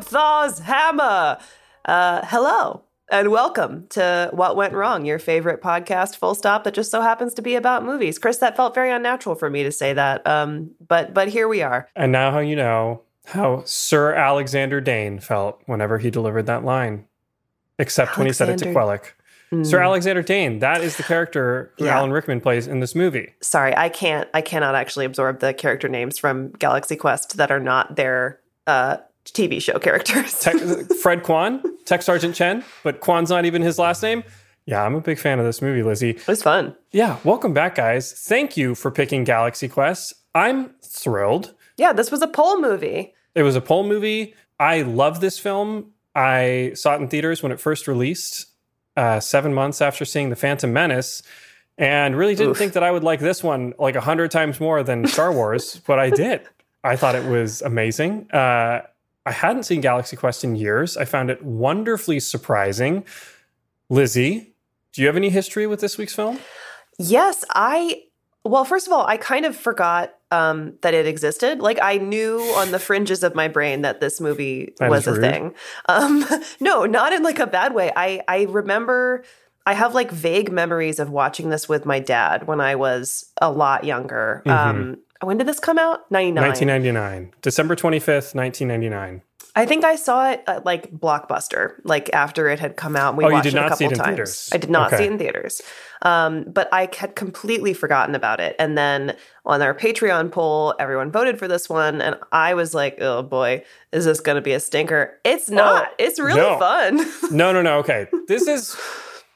Grabthar's hammer. Uh, hello and welcome to What Went Wrong, your favorite podcast, full stop, that just so happens to be about movies. Chris, that felt very unnatural for me to say that, um, but but here we are. And now, how you know how Sir Alexander Dane felt whenever he delivered that line, except Alexander. when he said it to Quellek. Mm. Sir Alexander Dane, that is the character who yeah. Alan Rickman plays in this movie. Sorry, I can't. I cannot actually absorb the character names from Galaxy Quest that are not their uh, TV show characters. Te- Fred Kwan, Tech Sergeant Chen, but Kwan's not even his last name. Yeah, I'm a big fan of this movie, Lizzie. It was fun. Yeah, welcome back, guys. Thank you for picking Galaxy Quest. I'm thrilled. Yeah, this was a poll movie. It was a poll movie. I love this film. I saw it in theaters when it first released, uh, seven months after seeing The Phantom Menace, and really didn't Oof. think that I would like this one like a hundred times more than Star Wars, but I did. I thought it was amazing. Uh, I hadn't seen Galaxy Quest in years. I found it wonderfully surprising. Lizzie, do you have any history with this week's film? Yes, I. Well, first of all, I kind of forgot um, that it existed. Like I knew on the fringes of my brain that this movie that was a thing. Um, no, not in like a bad way. I I remember. I have like vague memories of watching this with my dad when I was a lot younger. Mm-hmm. Um, when did this come out? 99. 1999. December 25th, 1999. I think I saw it at like Blockbuster, like after it had come out. We oh, watched it a couple it times. Theaters. I did not okay. see it in theaters. Um, but I had completely forgotten about it. And then on our Patreon poll, everyone voted for this one. And I was like, oh boy, is this going to be a stinker? It's not. Oh, it's really no. fun. no, no, no. Okay. This is.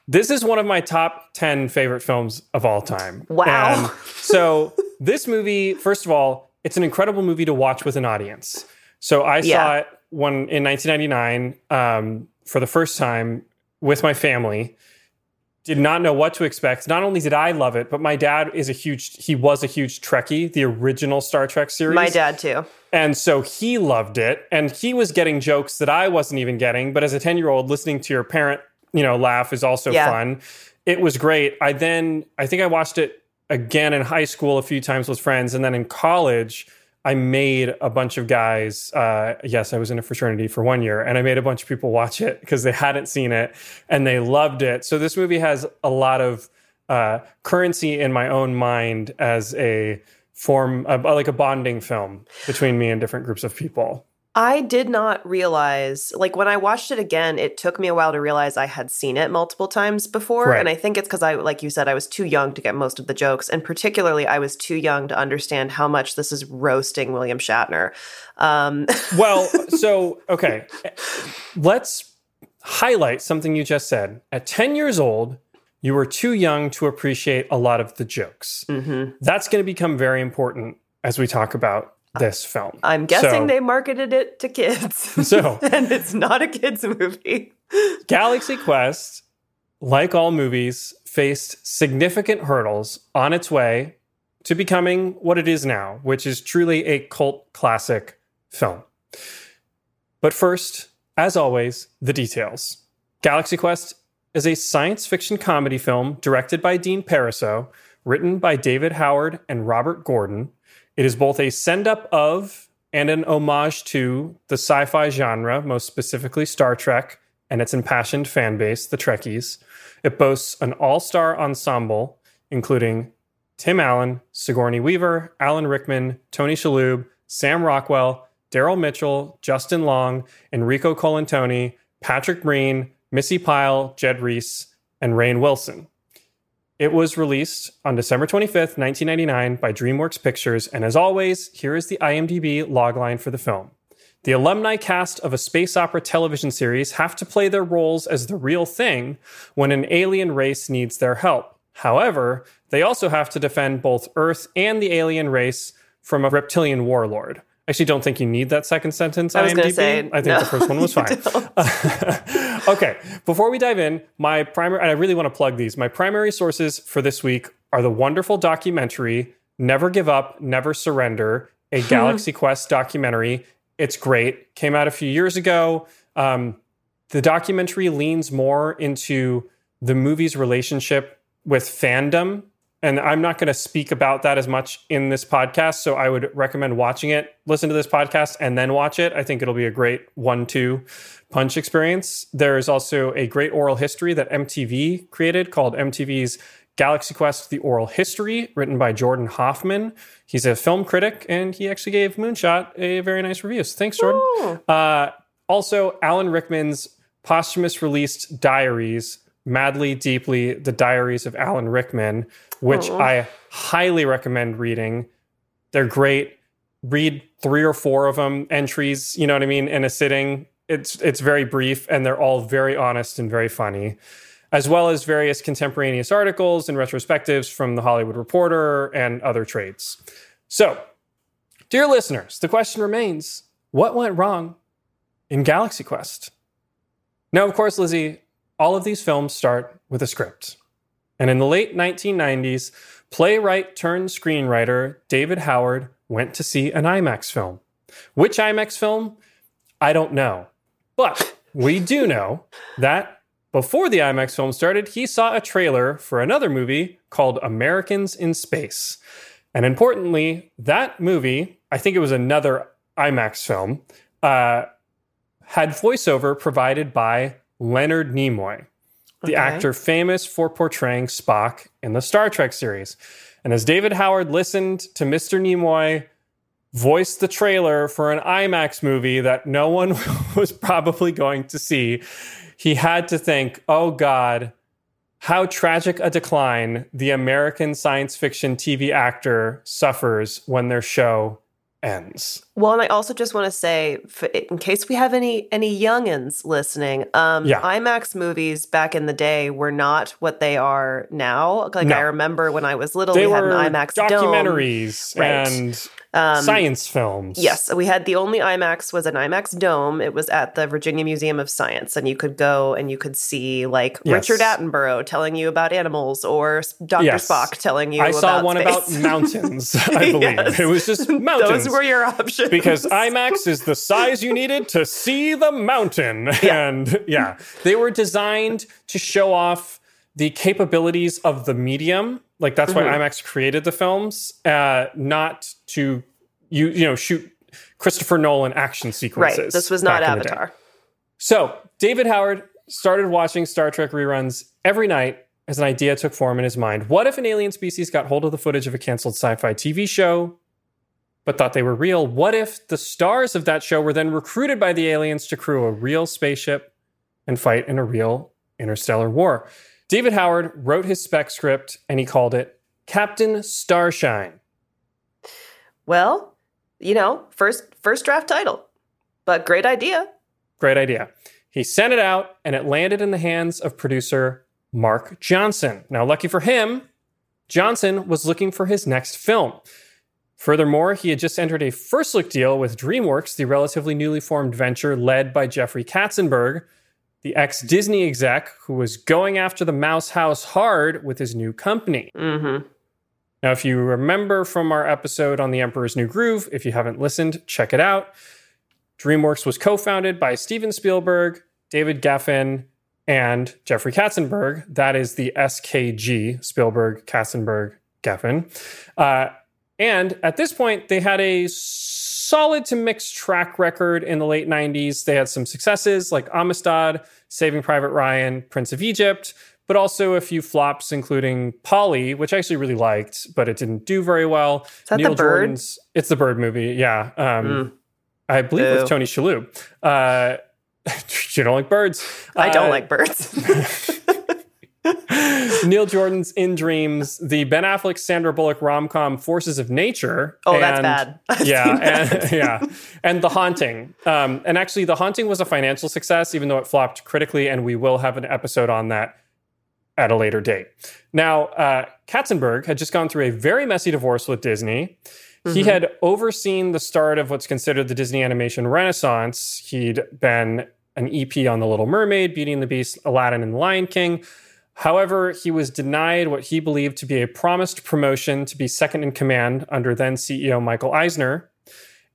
This is one of my top 10 favorite films of all time. Wow. And so this movie, first of all, it's an incredible movie to watch with an audience. So I yeah. saw it when in 1999 um, for the first time with my family. Did not know what to expect. Not only did I love it, but my dad is a huge. He was a huge Trekkie, the original Star Trek series. My dad too. And so he loved it, and he was getting jokes that I wasn't even getting. But as a ten year old, listening to your parent, you know, laugh is also yeah. fun. It was great. I then I think I watched it again in high school a few times with friends, and then in college. I made a bunch of guys. Uh, yes, I was in a fraternity for one year, and I made a bunch of people watch it because they hadn't seen it and they loved it. So this movie has a lot of uh, currency in my own mind as a form, of, like a bonding film between me and different groups of people. I did not realize, like when I watched it again, it took me a while to realize I had seen it multiple times before. Right. And I think it's because I, like you said, I was too young to get most of the jokes. And particularly, I was too young to understand how much this is roasting William Shatner. Um. well, so, okay. Let's highlight something you just said. At 10 years old, you were too young to appreciate a lot of the jokes. Mm-hmm. That's going to become very important as we talk about this film. I'm guessing so, they marketed it to kids. So, and it's not a kids movie. Galaxy Quest, like all movies, faced significant hurdles on its way to becoming what it is now, which is truly a cult classic film. But first, as always, the details. Galaxy Quest is a science fiction comedy film directed by Dean Parisot, written by David Howard and Robert Gordon, it is both a send up of and an homage to the sci fi genre, most specifically Star Trek and its impassioned fan base, the Trekkies. It boasts an all star ensemble, including Tim Allen, Sigourney Weaver, Alan Rickman, Tony Shalhoub, Sam Rockwell, Daryl Mitchell, Justin Long, Enrico Colantoni, Patrick Breen, Missy Pyle, Jed Rees, and Rainn Wilson. It was released on December 25th, 1999 by DreamWorks Pictures. And as always, here is the IMDb logline for the film. The alumni cast of a space opera television series have to play their roles as the real thing when an alien race needs their help. However, they also have to defend both Earth and the alien race from a reptilian warlord. I actually don't think you need that second sentence. I was going to say, I think no, the first one was fine. okay, before we dive in, my primary, and I really want to plug these. My primary sources for this week are the wonderful documentary "Never Give Up, Never Surrender," a Galaxy Quest documentary it's great. Came out a few years ago. Um, the documentary leans more into the movie's relationship with fandom. And I'm not going to speak about that as much in this podcast. So I would recommend watching it, listen to this podcast, and then watch it. I think it'll be a great one two punch experience. There's also a great oral history that MTV created called MTV's Galaxy Quest The Oral History, written by Jordan Hoffman. He's a film critic, and he actually gave Moonshot a very nice review. So thanks, Jordan. Uh, also, Alan Rickman's posthumous released diaries, Madly, Deeply, The Diaries of Alan Rickman, which I highly recommend reading. They're great. Read three or four of them, entries, you know what I mean, in a sitting. It's it's very brief and they're all very honest and very funny as well as various contemporaneous articles and retrospectives from the Hollywood Reporter and other trades. So, dear listeners, the question remains what went wrong in Galaxy Quest? Now, of course, Lizzie, all of these films start with a script. And in the late 1990s, playwright turned screenwriter David Howard went to see an IMAX film. Which IMAX film? I don't know. But we do know that before the IMAX film started, he saw a trailer for another movie called Americans in Space. And importantly, that movie, I think it was another IMAX film, uh, had voiceover provided by Leonard Nimoy, the okay. actor famous for portraying Spock in the Star Trek series. And as David Howard listened to Mr. Nimoy voice the trailer for an IMAX movie that no one was probably going to see, he had to think, oh God, how tragic a decline the American science fiction TV actor suffers when their show ends. Well, and I also just want to say, in case we have any any youngins listening, um, yeah. IMAX movies back in the day were not what they are now. Like no. I remember when I was little, they we had an IMAX documentaries dome. and um, Science films. Yes, we had the only IMAX was an IMAX dome. It was at the Virginia Museum of Science, and you could go and you could see like yes. Richard Attenborough telling you about animals, or Doctor yes. Spock telling you. I saw one space. about mountains. I believe yes. it was just mountains. Those were your options because IMAX is the size you needed to see the mountain, yeah. and yeah, they were designed to show off the capabilities of the medium like that's mm-hmm. why IMAX created the films, uh, not to you you know shoot Christopher Nolan action sequences. Right. This was not Avatar. So David Howard started watching Star Trek reruns every night as an idea took form in his mind. What if an alien species got hold of the footage of a canceled sci-fi TV show, but thought they were real? What if the stars of that show were then recruited by the aliens to crew a real spaceship and fight in a real interstellar war? David Howard wrote his spec script and he called it Captain Starshine. Well, you know, first first draft title, but great idea. Great idea. He sent it out and it landed in the hands of producer Mark Johnson. Now, lucky for him, Johnson was looking for his next film. Furthermore, he had just entered a first look deal with DreamWorks, the relatively newly formed venture led by Jeffrey Katzenberg, the ex Disney exec who was going after the Mouse House hard with his new company. Mm-hmm. Now, if you remember from our episode on The Emperor's New Groove, if you haven't listened, check it out. DreamWorks was co founded by Steven Spielberg, David Geffen, and Jeffrey Katzenberg. That is the SKG, Spielberg, Katzenberg, Geffen. Uh, and at this point, they had a solid to mixed track record in the late 90s. They had some successes like Amistad, Saving Private Ryan, Prince of Egypt, but also a few flops, including Paulie, which I actually really liked, but it didn't do very well. Is that Neil the bird? Jordan's, it's the Bird movie, yeah. Um, mm. I believe Ew. with Tony Shalhoub. Uh, you don't like birds. I don't uh, like birds. Neil Jordan's In Dreams, the Ben Affleck Sandra Bullock rom com Forces of Nature. Oh, and, that's bad. I've yeah, and, yeah, and The Haunting. Um, and actually, The Haunting was a financial success, even though it flopped critically, and we will have an episode on that at a later date. Now, uh, Katzenberg had just gone through a very messy divorce with Disney. Mm-hmm. He had overseen the start of what's considered the Disney animation renaissance. He'd been an EP on The Little Mermaid, Beauty and the Beast, Aladdin, and The Lion King. However, he was denied what he believed to be a promised promotion to be second in command under then CEO Michael Eisner.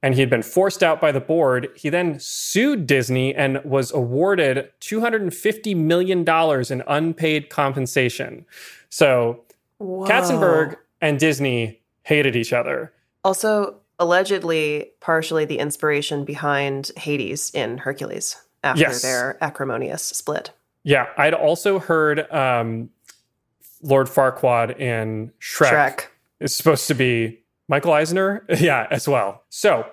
And he had been forced out by the board. He then sued Disney and was awarded $250 million in unpaid compensation. So Whoa. Katzenberg and Disney hated each other. Also, allegedly, partially the inspiration behind Hades in Hercules after yes. their acrimonious split. Yeah, I'd also heard um, Lord Farquaad in Shrek, Shrek is supposed to be Michael Eisner. yeah, as well. So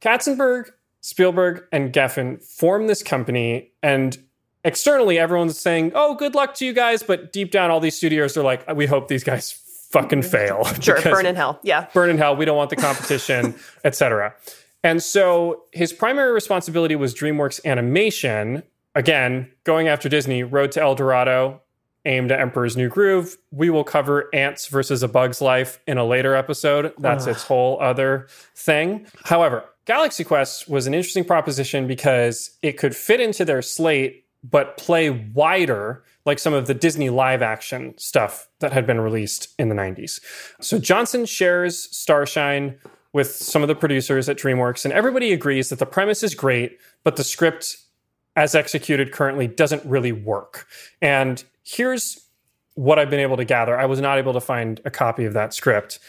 Katzenberg, Spielberg, and Geffen form this company, and externally, everyone's saying, "Oh, good luck to you guys," but deep down, all these studios are like, "We hope these guys fucking fail." Sure, burn in hell. Yeah, burn in hell. We don't want the competition, etc. And so his primary responsibility was DreamWorks Animation, again, going after Disney, Road to El Dorado, aimed at Emperor's New Groove. We will cover Ants versus A Bug's Life in a later episode. That's its whole other thing. However, Galaxy Quest was an interesting proposition because it could fit into their slate, but play wider, like some of the Disney live action stuff that had been released in the 90s. So Johnson shares Starshine with some of the producers at DreamWorks, and everybody agrees that the premise is great, but the script as executed currently doesn't really work. And here's what I've been able to gather. I was not able to find a copy of that script.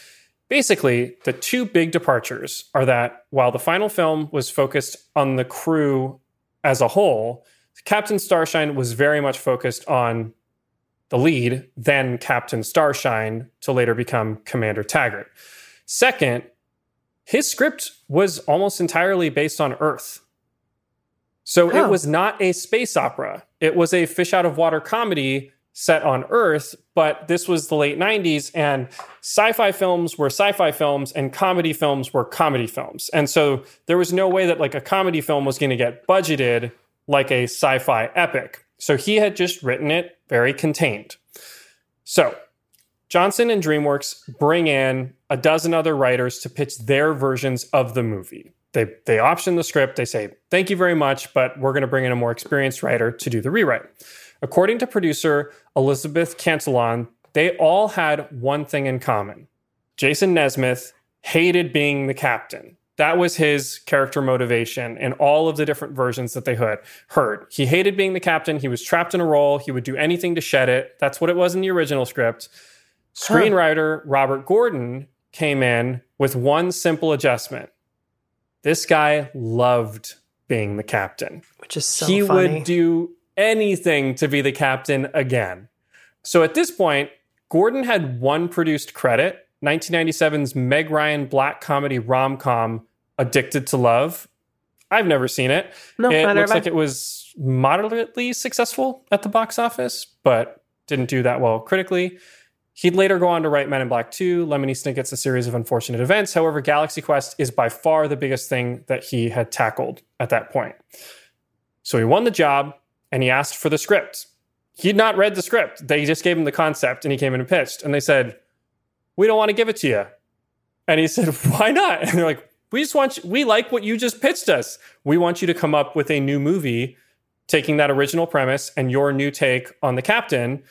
Basically, the two big departures are that while the final film was focused on the crew as a whole, Captain Starshine was very much focused on the lead, then Captain Starshine, to later become Commander Taggart. Second, his script was almost entirely based on Earth. So oh. it was not a space opera. It was a fish out of water comedy set on Earth, but this was the late 90s and sci-fi films were sci-fi films and comedy films were comedy films. And so there was no way that like a comedy film was going to get budgeted like a sci-fi epic. So he had just written it very contained. So Johnson and DreamWorks bring in a dozen other writers to pitch their versions of the movie. They they option the script. They say, "Thank you very much, but we're going to bring in a more experienced writer to do the rewrite." According to producer Elizabeth Cantillon, they all had one thing in common. Jason Nesmith hated being the captain. That was his character motivation in all of the different versions that they heard. Heard he hated being the captain. He was trapped in a role. He would do anything to shed it. That's what it was in the original script. Screenwriter. Robert Gordon came in with one simple adjustment. This guy loved being the captain. Which is so He funny. would do anything to be the captain again. So at this point, Gordon had one produced credit 1997's Meg Ryan black comedy rom com, Addicted to Love. I've never seen it. No, it looks like it was moderately successful at the box office, but didn't do that well critically. He'd later go on to write Men in Black 2, Lemony Snicket's A Series of Unfortunate Events. However, Galaxy Quest is by far the biggest thing that he had tackled at that point. So he won the job and he asked for the script. He'd not read the script. They just gave him the concept and he came in and pitched. And they said, We don't want to give it to you. And he said, Why not? And they're like, We just want you, we like what you just pitched us. We want you to come up with a new movie taking that original premise and your new take on the captain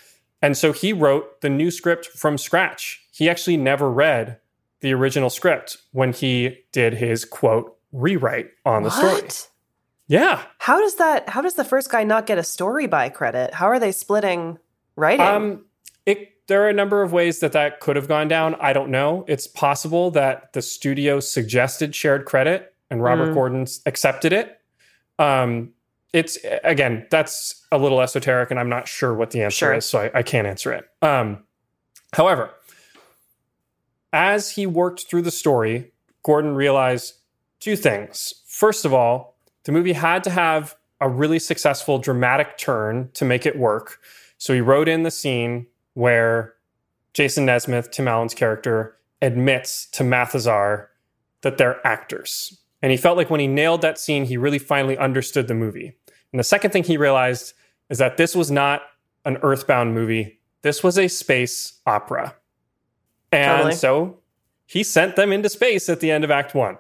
and so he wrote the new script from scratch. He actually never read the original script when he did his quote rewrite on the what? story. Yeah. How does that how does the first guy not get a story by credit? How are they splitting writing? Um it there are a number of ways that that could have gone down. I don't know. It's possible that the studio suggested shared credit and Robert mm. Gordon accepted it. Um, it's again that's a little esoteric and i'm not sure what the answer sure. is so I, I, can't answer it um, however as he worked through the story gordon realized two things first of all the movie had to have a really successful dramatic turn to make it work So he wrote in the scene where Jason Nesmith, Tim Allen's character, admits to Mathesar that they're actors. And he felt like when he nailed that scene, he really finally understood the movie. And the second thing he realized is that this was not an earthbound movie, this was a space opera. And totally. so he sent them into space at the end of Act One.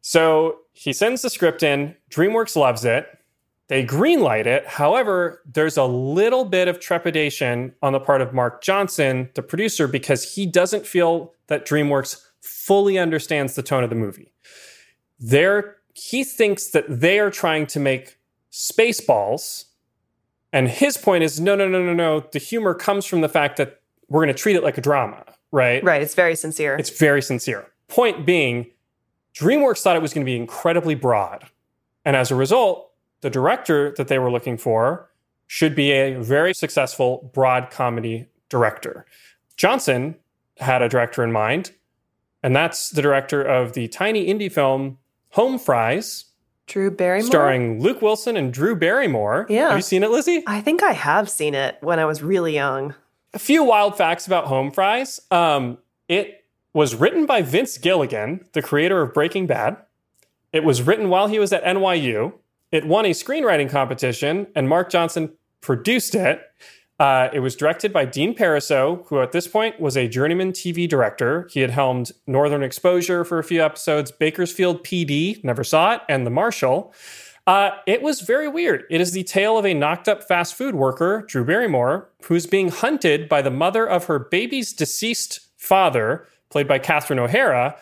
So he sends the script in, DreamWorks loves it. They greenlight it. However, there's a little bit of trepidation on the part of Mark Johnson, the producer, because he doesn't feel that DreamWorks fully understands the tone of the movie. There, he thinks that they are trying to make Spaceballs, and his point is no, no, no, no, no. The humor comes from the fact that we're going to treat it like a drama, right? Right. It's very sincere. It's very sincere. Point being, DreamWorks thought it was going to be incredibly broad, and as a result, the director that they were looking for should be a very successful broad comedy director. Johnson had a director in mind, and that's the director of the tiny indie film Home Fries. Drew Barrymore? Starring Luke Wilson and Drew Barrymore. Yeah. Have you seen it, Lizzie? I think I have seen it when I was really young. A few wild facts about Home Fries. Um, it was written by Vince Gilligan, the creator of Breaking Bad. It was written while he was at NYU. It won a screenwriting competition, and Mark Johnson produced it. Uh, it was directed by Dean Parisot, who at this point was a journeyman TV director. He had helmed Northern Exposure for a few episodes, Bakersfield PD, never saw it, and The Marshal. Uh, it was very weird. It is the tale of a knocked up fast food worker, Drew Barrymore, who's being hunted by the mother of her baby's deceased father, played by Catherine O'Hara,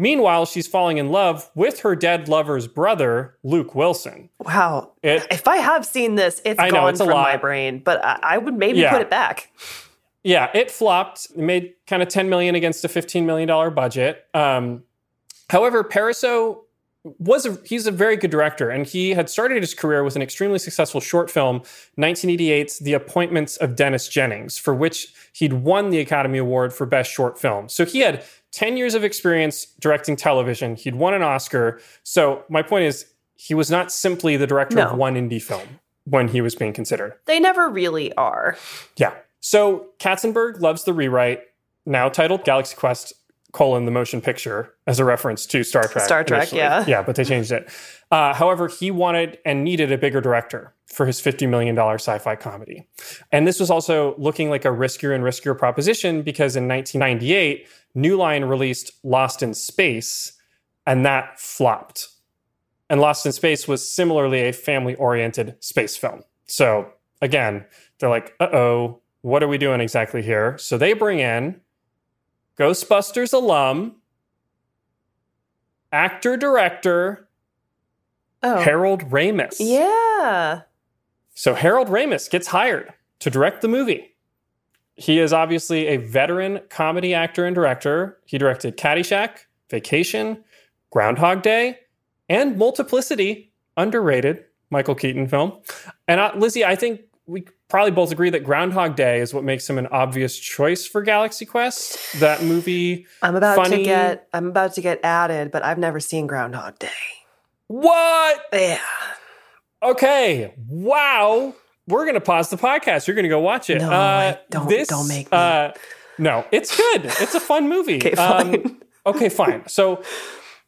Meanwhile, she's falling in love with her dead lover's brother, Luke Wilson. Wow. It, if I have seen this, it's I gone know, it's from my brain, but I, I would maybe yeah. put it back. Yeah, it flopped. It made kind of 10 million against a 15 million dollar budget. Um, however, Parisot was a, he's a very good director and he had started his career with an extremely successful short film 1988's the appointments of dennis jennings for which he'd won the academy award for best short film so he had 10 years of experience directing television. He'd won an Oscar. So my point is, he was not simply the director no. of one indie film when he was being considered. They never really are. Yeah. So Katzenberg loves the rewrite, now titled Galaxy Quest colon the motion picture as a reference to Star Trek. Star Trek, initially. yeah. Yeah, but they changed it. Uh, however, he wanted and needed a bigger director for his $50 million sci fi comedy. And this was also looking like a riskier and riskier proposition because in 1998, New Line released Lost in Space, and that flopped. And Lost in Space was similarly a family oriented space film. So again, they're like, uh oh, what are we doing exactly here? So they bring in Ghostbusters alum, actor director, oh. Harold Ramis. Yeah. So Harold Ramis gets hired to direct the movie. He is obviously a veteran comedy actor and director. He directed Caddyshack, Vacation, Groundhog Day, and Multiplicity, underrated Michael Keaton film. And uh, Lizzie, I think we probably both agree that Groundhog Day is what makes him an obvious choice for Galaxy Quest. That movie. I'm about funny. to get. I'm about to get added, but I've never seen Groundhog Day. What? Yeah. Okay. Wow we're going to pause the podcast. You're going to go watch it. No, uh, don't, this, don't make me. Uh, no, it's good. It's a fun movie. okay, fine. Um, okay, fine. So,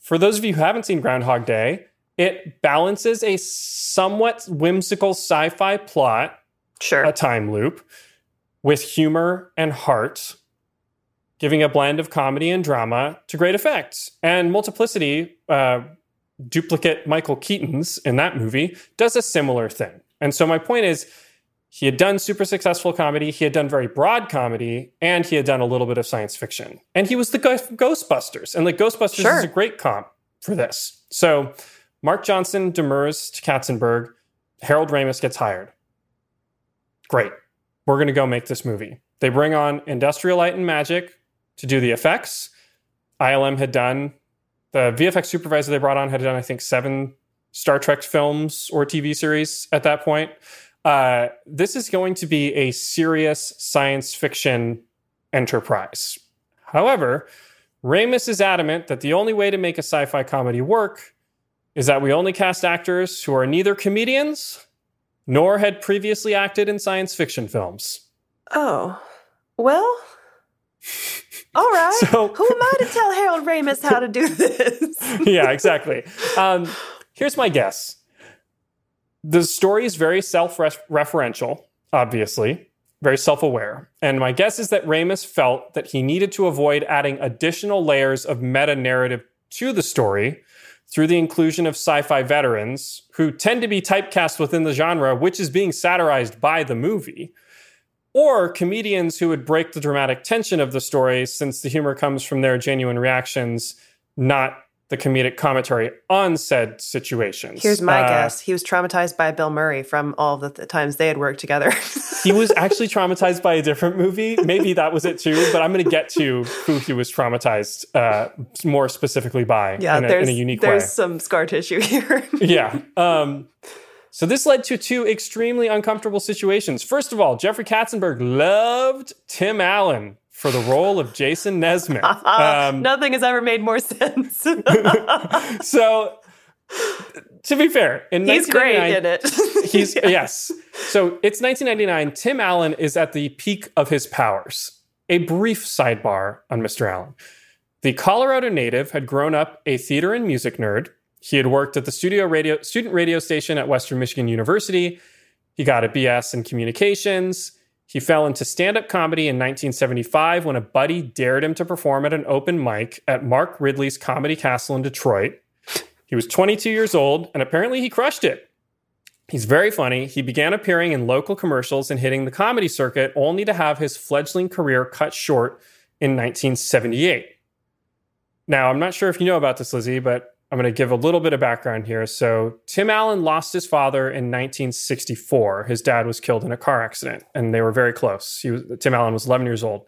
for those of you who haven't seen Groundhog Day, it balances a somewhat whimsical sci fi plot, sure. a time loop, with humor and heart, giving a blend of comedy and drama to great effects. And Multiplicity, uh, duplicate Michael Keaton's in that movie, does a similar thing. And so my point is, he had done super successful comedy, he had done very broad comedy, and he had done a little bit of science fiction. And he was the Ghostbusters. And like Ghostbusters sure. is a great comp for this. So Mark Johnson demurs to Katzenberg, Harold Ramis gets hired. Great. We're going to go make this movie. They bring on Industrial Light and Magic to do the effects. ILM had done the VFX supervisor they brought on had done, I think, seven Star Trek films or TV series at that point. Uh, this is going to be a serious science fiction enterprise. However, Ramis is adamant that the only way to make a sci fi comedy work is that we only cast actors who are neither comedians nor had previously acted in science fiction films. Oh, well, all right. So, Who am I to tell Harold Ramis how to do this? yeah, exactly. Um, here's my guess the story is very self referential, obviously, very self aware. And my guess is that Ramis felt that he needed to avoid adding additional layers of meta narrative to the story through the inclusion of sci fi veterans who tend to be typecast within the genre, which is being satirized by the movie, or comedians who would break the dramatic tension of the story since the humor comes from their genuine reactions, not the comedic commentary on said situations. Here's my uh, guess. He was traumatized by Bill Murray from all the th- times they had worked together. he was actually traumatized by a different movie. Maybe that was it too, but I'm going to get to who he was traumatized uh, more specifically by yeah, in, a, in a unique there's way. There's some scar tissue here. yeah. Um, so this led to two extremely uncomfortable situations. First of all, Jeffrey Katzenberg loved Tim Allen for the role of Jason Nesmith. Um, Nothing has ever made more sense. so, to be fair, in he's great in it. he's yeah. yes. So it's 1999. Tim Allen is at the peak of his powers. A brief sidebar on Mr. Allen. The Colorado native had grown up a theater and music nerd. He had worked at the studio radio student radio station at Western Michigan University. He got a BS in communications. He fell into stand up comedy in 1975 when a buddy dared him to perform at an open mic at Mark Ridley's Comedy Castle in Detroit. He was 22 years old, and apparently he crushed it. He's very funny. He began appearing in local commercials and hitting the comedy circuit, only to have his fledgling career cut short in 1978. Now, I'm not sure if you know about this, Lizzie, but I'm going to give a little bit of background here. So, Tim Allen lost his father in 1964. His dad was killed in a car accident, and they were very close. Was, Tim Allen was 11 years old.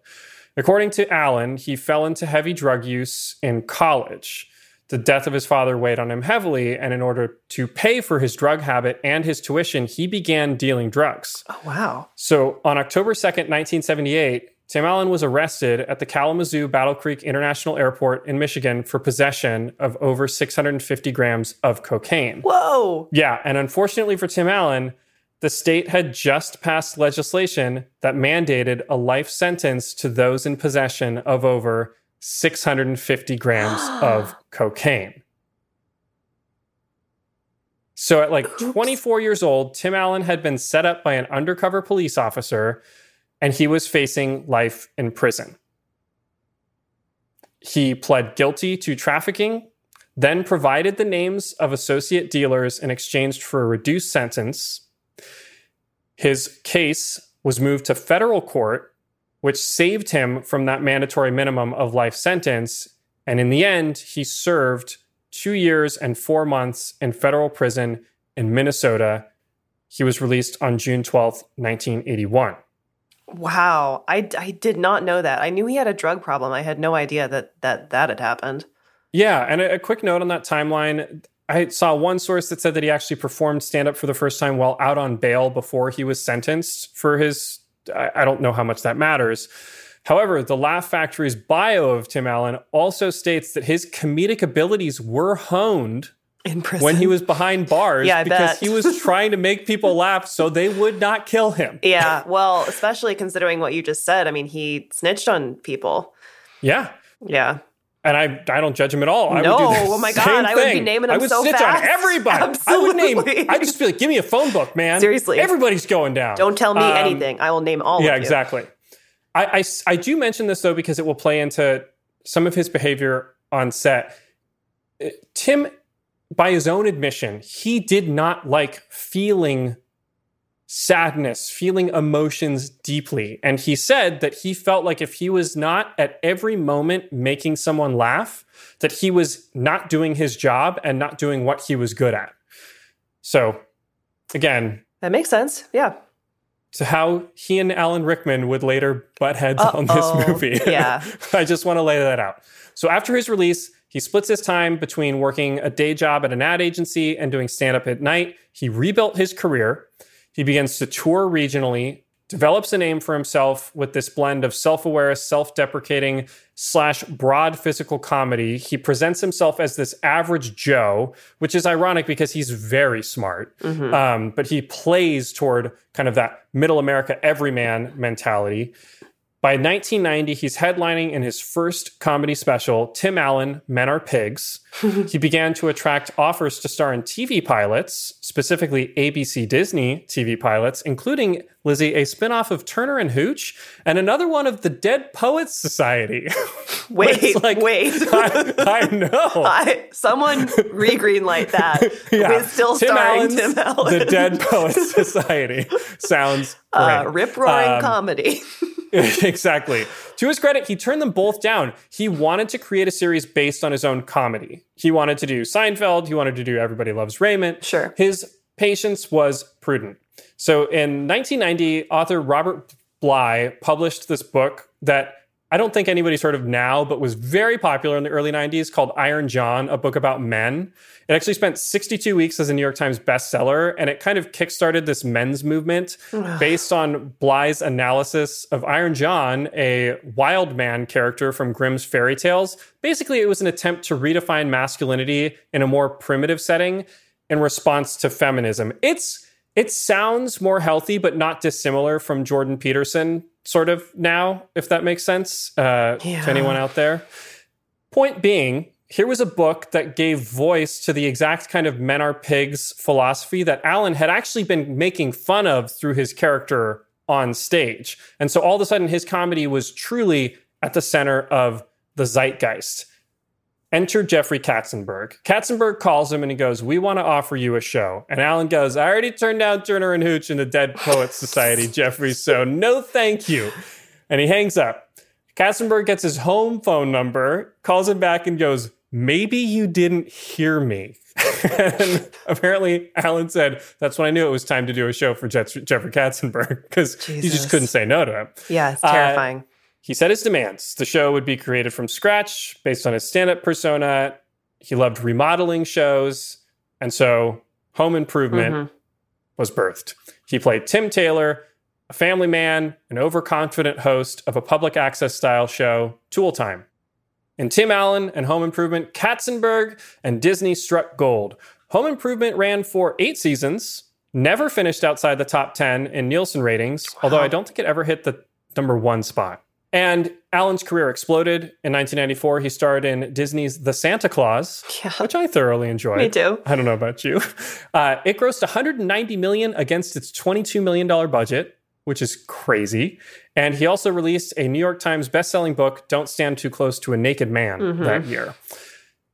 According to Allen, he fell into heavy drug use in college. The death of his father weighed on him heavily, and in order to pay for his drug habit and his tuition, he began dealing drugs. Oh, wow. So, on October 2nd, 1978, Tim Allen was arrested at the Kalamazoo Battle Creek International Airport in Michigan for possession of over 650 grams of cocaine. Whoa. Yeah. And unfortunately for Tim Allen, the state had just passed legislation that mandated a life sentence to those in possession of over 650 grams of cocaine. So at like 24 years old, Tim Allen had been set up by an undercover police officer and he was facing life in prison. He pled guilty to trafficking, then provided the names of associate dealers in exchange for a reduced sentence. His case was moved to federal court, which saved him from that mandatory minimum of life sentence. And in the end, he served two years and four months in federal prison in Minnesota. He was released on June 12th, 1981. Wow, I, I did not know that. I knew he had a drug problem. I had no idea that that that had happened. Yeah, and a, a quick note on that timeline. I saw one source that said that he actually performed stand up for the first time while out on bail before he was sentenced for his. I, I don't know how much that matters. However, the Laugh Factory's bio of Tim Allen also states that his comedic abilities were honed in prison when he was behind bars yeah, because bet. he was trying to make people laugh so they would not kill him. Yeah, well, especially considering what you just said. I mean, he snitched on people. Yeah. Yeah. And I, I don't judge him at all. I no, oh my god, I would be naming them I would so snitch fast. on everybody. Absolutely. I would name. I'd just be like, give me a phone book, man. Seriously, everybody's going down. Don't tell me um, anything. I will name all. Of them. Yeah, exactly. I, I I do mention this though because it will play into some of his behavior on set. Uh, Tim by his own admission, he did not like feeling sadness, feeling emotions deeply. And he said that he felt like if he was not at every moment making someone laugh, that he was not doing his job and not doing what he was good at. So, again, that makes sense. Yeah. To how he and Alan Rickman would later butt heads Uh-oh. on this movie. Yeah. I just want to lay that out. So, after his release, he splits his time between working a day job at an ad agency and doing stand up at night. He rebuilt his career. He begins to tour regionally develops a name for himself with this blend of self-aware, self-deprecating slash broad physical comedy. He presents himself as this average Joe, which is ironic because he's very smart. Mm-hmm. Um, but he plays toward kind of that middle America everyman mentality. By 1990, he's headlining in his first comedy special, Tim Allen, Men Are Pigs. he began to attract offers to star in TV pilots, specifically ABC Disney TV pilots, including, Lizzie, a spinoff of Turner and Hooch and another one of the Dead Poets Society. wait, like, wait. I, I know. I, someone re-greenlight that. yeah. With still Tim starring Allen's Tim Allen. The Dead Poets Society. Sounds uh, great. Uh, rip-roaring um, comedy. exactly. To his credit, he turned them both down. He wanted to create a series based on his own comedy. He wanted to do Seinfeld. He wanted to do Everybody Loves Raymond. Sure. His patience was prudent. So in 1990, author Robert Bly published this book that I don't think anybody's heard of now, but was very popular in the early 90s called Iron John, a book about men. It actually spent 62 weeks as a New York Times bestseller, and it kind of kickstarted this men's movement based on Bly's analysis of Iron John, a wild man character from Grimm's fairy tales. Basically, it was an attempt to redefine masculinity in a more primitive setting in response to feminism. It's it sounds more healthy, but not dissimilar from Jordan Peterson sort of now, if that makes sense uh, yeah. to anyone out there. Point being, here was a book that gave voice to the exact kind of men are pigs philosophy that Alan had actually been making fun of through his character on stage. And so all of a sudden, his comedy was truly at the center of the zeitgeist. Enter Jeffrey Katzenberg. Katzenberg calls him and he goes, We want to offer you a show. And Alan goes, I already turned down Turner and Hooch in the Dead Poets Society, Jeffrey, so no thank you. And he hangs up. Katzenberg gets his home phone number, calls him back, and goes, Maybe you didn't hear me. and apparently, Alan said, That's when I knew it was time to do a show for Jeffrey Katzenberg because he just couldn't say no to him. Yeah, it's terrifying. Uh, he set his demands. The show would be created from scratch based on his stand up persona. He loved remodeling shows. And so Home Improvement mm-hmm. was birthed. He played Tim Taylor, a family man, an overconfident host of a public access style show, Tool Time. In Tim Allen and Home Improvement, Katzenberg and Disney struck gold. Home Improvement ran for eight seasons, never finished outside the top 10 in Nielsen ratings, wow. although I don't think it ever hit the number one spot. And Allen's career exploded. In 1994, he starred in Disney's The Santa Clause, yeah. which I thoroughly enjoyed. Me too. I don't know about you. Uh, it grossed 190 million against its 22 million dollar budget, which is crazy. And he also released a New York Times best-selling book, "Don't Stand Too Close to a Naked Man," mm-hmm. that year.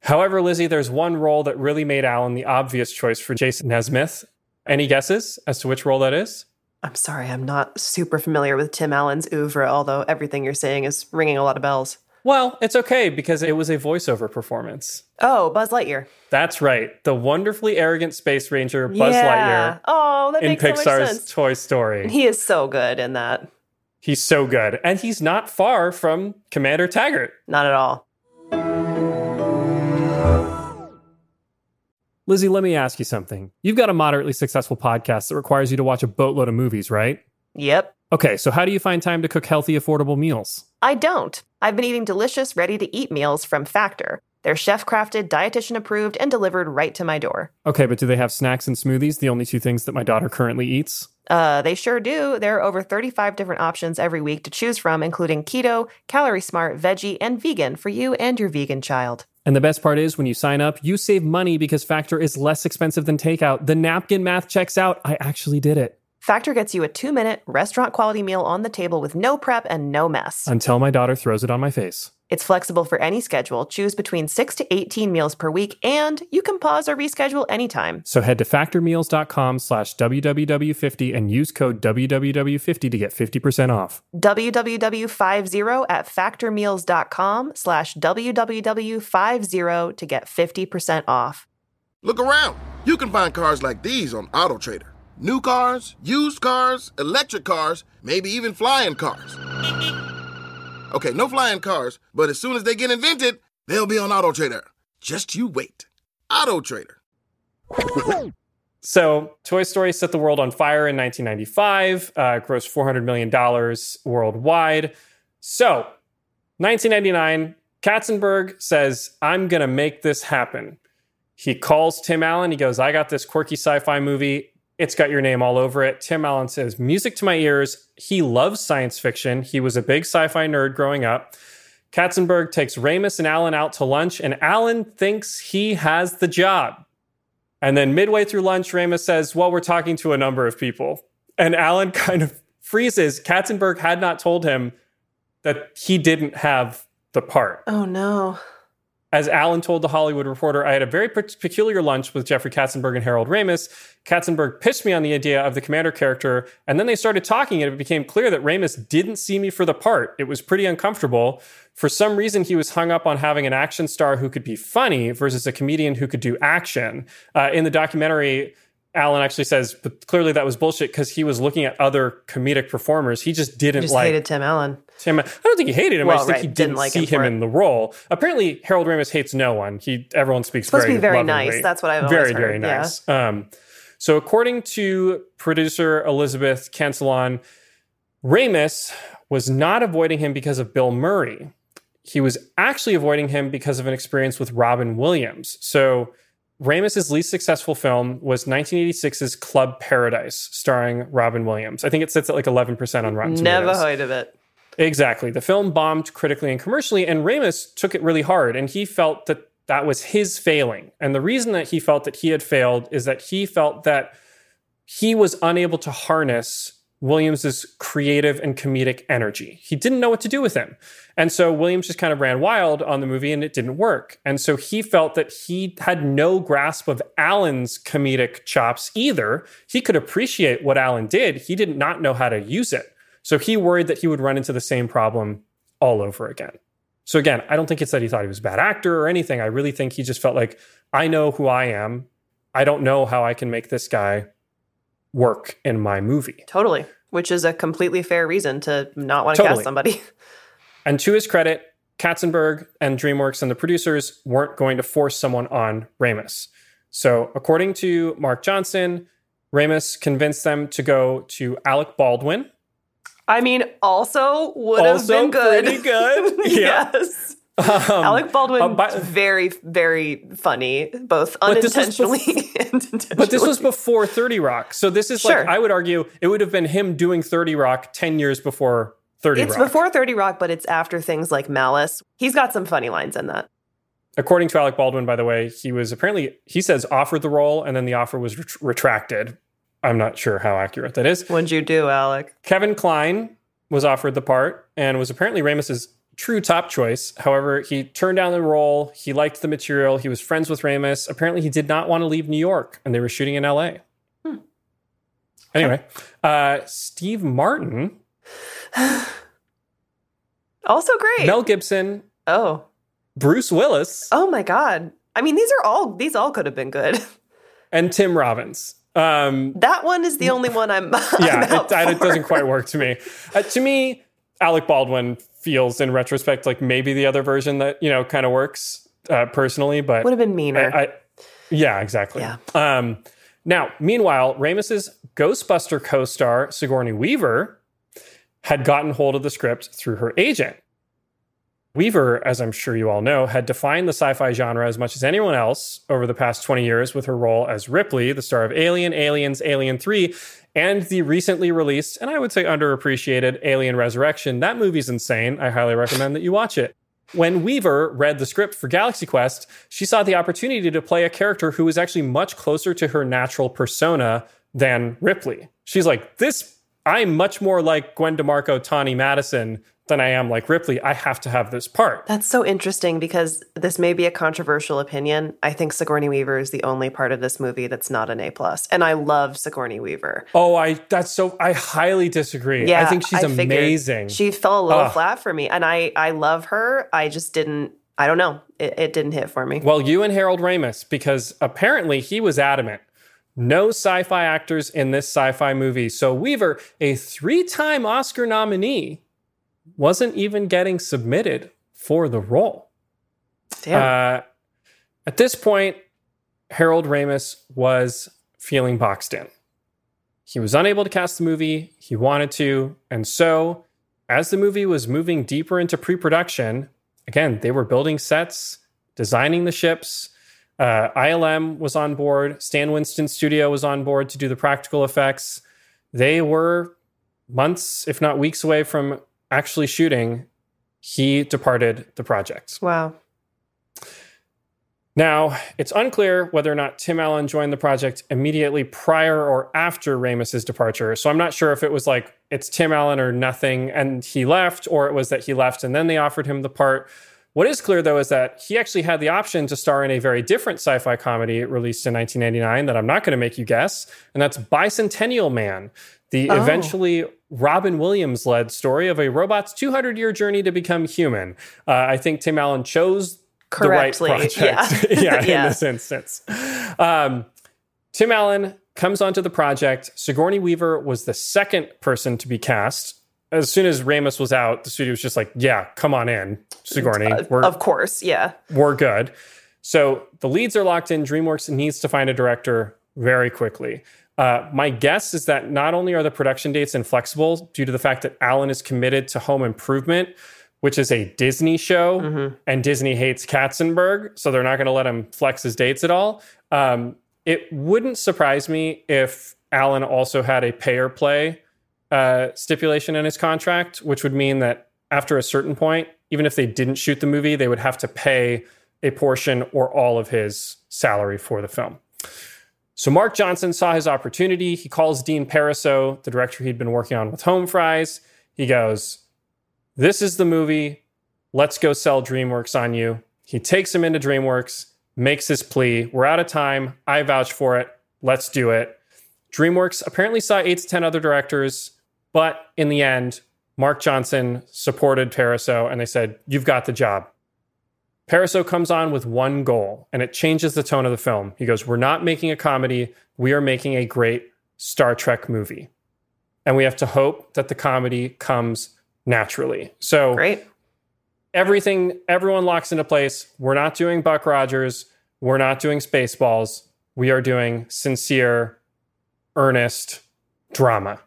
However, Lizzie, there's one role that really made Allen the obvious choice for Jason Nesmith. Any guesses as to which role that is? I'm sorry, I'm not super familiar with Tim Allen's oeuvre, although everything you're saying is ringing a lot of bells. Well, it's okay because it was a voiceover performance. Oh, Buzz Lightyear. That's right. The wonderfully arrogant space ranger Buzz yeah. Lightyear. Oh, that in makes Pixar's so Toy Story. He is so good in that. He's so good. And he's not far from Commander Taggart. Not at all. Lizzie, let me ask you something. You've got a moderately successful podcast that requires you to watch a boatload of movies, right? Yep. Okay, so how do you find time to cook healthy, affordable meals? I don't. I've been eating delicious, ready to eat meals from Factor. They're chef crafted, dietitian approved, and delivered right to my door. Okay, but do they have snacks and smoothies, the only two things that my daughter currently eats? Uh, they sure do. There are over 35 different options every week to choose from, including keto, calorie smart, veggie, and vegan for you and your vegan child. And the best part is when you sign up, you save money because Factor is less expensive than takeout. The napkin math checks out. I actually did it. Factor gets you a two minute restaurant quality meal on the table with no prep and no mess. Until my daughter throws it on my face. It's flexible for any schedule. Choose between 6 to 18 meals per week, and you can pause or reschedule anytime. So head to factormeals.com slash WWW50 and use code WWW50 to get 50% off. WWW50 at factormeals.com slash WWW50 to get 50% off. Look around. You can find cars like these on AutoTrader. New cars, used cars, electric cars, maybe even flying cars. Okay, no flying cars, but as soon as they get invented, they'll be on Auto Trader. Just you wait. Auto Trader. So, Toy Story set the world on fire in 1995, uh, grossed $400 million worldwide. So, 1999, Katzenberg says, I'm going to make this happen. He calls Tim Allen. He goes, I got this quirky sci fi movie. It's got your name all over it. Tim Allen says, Music to my ears. He loves science fiction. He was a big sci fi nerd growing up. Katzenberg takes Ramis and Allen out to lunch, and Allen thinks he has the job. And then midway through lunch, Ramis says, Well, we're talking to a number of people. And Allen kind of freezes. Katzenberg had not told him that he didn't have the part. Oh, no. As Allen told the Hollywood Reporter, I had a very peculiar lunch with Jeffrey Katzenberg and Harold Ramis. Katzenberg pitched me on the idea of the commander character, and then they started talking, and it became clear that Ramis didn't see me for the part. It was pretty uncomfortable. For some reason, he was hung up on having an action star who could be funny versus a comedian who could do action. Uh, in the documentary, Allen actually says, but clearly that was bullshit because he was looking at other comedic performers. He just didn't he just like hated Tim Allen. Tim, I don't think he hated him. Well, I just think he didn't, didn't like see him him, in the role. Apparently, Harold Ramis hates no one. He everyone speaks supposed very to be very lovingly. nice. That's what I've very very heard, nice. Um, so according to producer Elizabeth Cantillon, Ramis was not avoiding him because of Bill Murray. He was actually avoiding him because of an experience with Robin Williams. So Ramis's least successful film was 1986's Club Paradise, starring Robin Williams. I think it sits at like 11% on Rotten Tomatoes. Never heard of it. Exactly. The film bombed critically and commercially, and Ramis took it really hard, and he felt that that was his failing. And the reason that he felt that he had failed is that he felt that he was unable to harness Williams's creative and comedic energy. He didn't know what to do with him. And so Williams just kind of ran wild on the movie and it didn't work. And so he felt that he had no grasp of Allen's comedic chops either. He could appreciate what Allen did, he did not know how to use it. So he worried that he would run into the same problem all over again. So again, I don't think it's that he thought he was a bad actor or anything. I really think he just felt like I know who I am. I don't know how I can make this guy work in my movie. Totally. Which is a completely fair reason to not want to Totally. cast somebody. And to his credit, Katzenberg and DreamWorks and the producers weren't going to force someone on Ramis. So, according to Mark Johnson, Ramis convinced them to go to Alec Baldwin. I mean, also would have been good. pretty good. Yeah. yes. Um, Alec Baldwin, uh, by- very, very funny, both unintentionally and intentionally. But this was before 30 Rock. So, this is Sure. like, I would argue it would have been him doing 30 Rock 10 years before 30 It's Rock. before 30 Rock, but it's after things like Malice. He's got some funny lines in that. According to Alec Baldwin, by the way, he was apparently, he says, offered the role and then the offer was ret- retracted. I'm not sure how accurate that is. What'd you do, Alec? Kevin Kline was offered the part and was apparently Ramis's true top choice. However, he turned down the role. He liked the material. He was friends with Ramis. Apparently, he did not want to leave New York and they were shooting in LA. Anyway, uh, Steve Martin, Also great. Mel Gibson, oh. Bruce Willis, Oh my God. I mean, these are all, these all could have been good. and Tim Robbins. Um, That one is the only one I'm, I'm yeah, out it, it doesn't quite work to me. Uh, to me, Alec Baldwin feels, in retrospect, like maybe the other version that you know kind of works uh, personally, but Would have been meaner. I, I, yeah, exactly. Yeah. Um, now, meanwhile, Ramis's Ghostbuster co-star Sigourney Weaver had gotten hold of the script through her agent. Weaver, as I'm sure you all know, had defined the sci-fi genre as much as anyone else over the past 20 years with her role as Ripley, the star of Alien, Aliens, Alien 3, and the recently released and I would say underappreciated Alien Resurrection. That movie's insane. I highly recommend that you watch it. When Weaver read the script for Galaxy Quest, she saw the opportunity to play a character who was actually much closer to her natural persona than Ripley. She's like, this, I'm much more like Gwen DeMarco, Tawny Madison than I am like Ripley. I have to have this part. That's so interesting because this may be a controversial opinion. I think Sigourney Weaver is the only part of this movie that's not an A plus, and I love Sigourney Weaver. Oh, I, that's so, I highly disagree. Yeah, I think she's figured amazing. She fell a little Ugh. flat for me, and I I love her. I just didn't. I don't know. It, it didn't hit for me. Well, you and Harold Ramis, because apparently he was adamant. No sci fi actors in this sci fi movie. So Weaver, a three time Oscar nominee, wasn't even getting submitted for the role. Damn. Uh, at this point, Harold Ramis was feeling boxed in. He was unable to cast the movie he wanted to, and so as the movie was moving deeper into pre-production, again, they were building sets, designing the ships. Uh, ILM was on board. Stan Winston Studio was on board to do the practical effects. They were months, if not weeks away from actually shooting. He departed the project. Wow. Now, it's unclear whether or not Tim Allen joined the project immediately prior or after Ramis's departure. So I'm not sure if it was like it's Tim Allen or nothing and he left, or it was that he left and then they offered him the part. What is clear, though, is that he actually had the option to star in a very different sci fi comedy released in 1999 that I'm not going to make you guess, and that's Bicentennial Man, the oh. eventually Robin Williams led story of a robot's 200 year journey to become human. Uh, I think Tim Allen chose correctly. the right project. Yeah, yeah, yeah, in this instance. Um, Tim Allen comes onto the project. Sigourney Weaver was the second person to be cast. As soon as Ramis was out, the studio was just like, "Yeah, come on in, Sigourney. Uh, we're, of course, yeah, we're good." So the leads are locked in. DreamWorks needs to find a director very quickly. Uh, my guess is that not only are the production dates inflexible due to the fact that Alan is committed to Home Improvement, which is a Disney show, mm-hmm. and Disney hates Katzenberg, so they're not going to let him flex his dates at all. Um, it wouldn't surprise me if Alan also had a pay or play uh, stipulation in his contract, which would mean that after a certain point, even if they didn't shoot the movie, they would have to pay a portion or all of his salary for the film. So Mark Johnson saw his opportunity. He calls Dean Parisot, the director he'd been working on with Home Fries. He goes, this is the movie. Let's go sell DreamWorks on you. He takes him into DreamWorks, makes his plea. We're out of time. I vouch for it. Let's do it. DreamWorks apparently saw eight to 10 other directors, but in the end, Mark Johnson supported Parisot and they said, You've got the job. Parisot comes on with one goal and it changes the tone of the film. He goes, We're not making a comedy, we are making a great Star Trek movie. And we have to hope that the comedy comes naturally. So great. Everything, everyone locks into place. We're not doing Buck Rogers. We're not doing Spaceballs. We are doing sincere, earnest drama.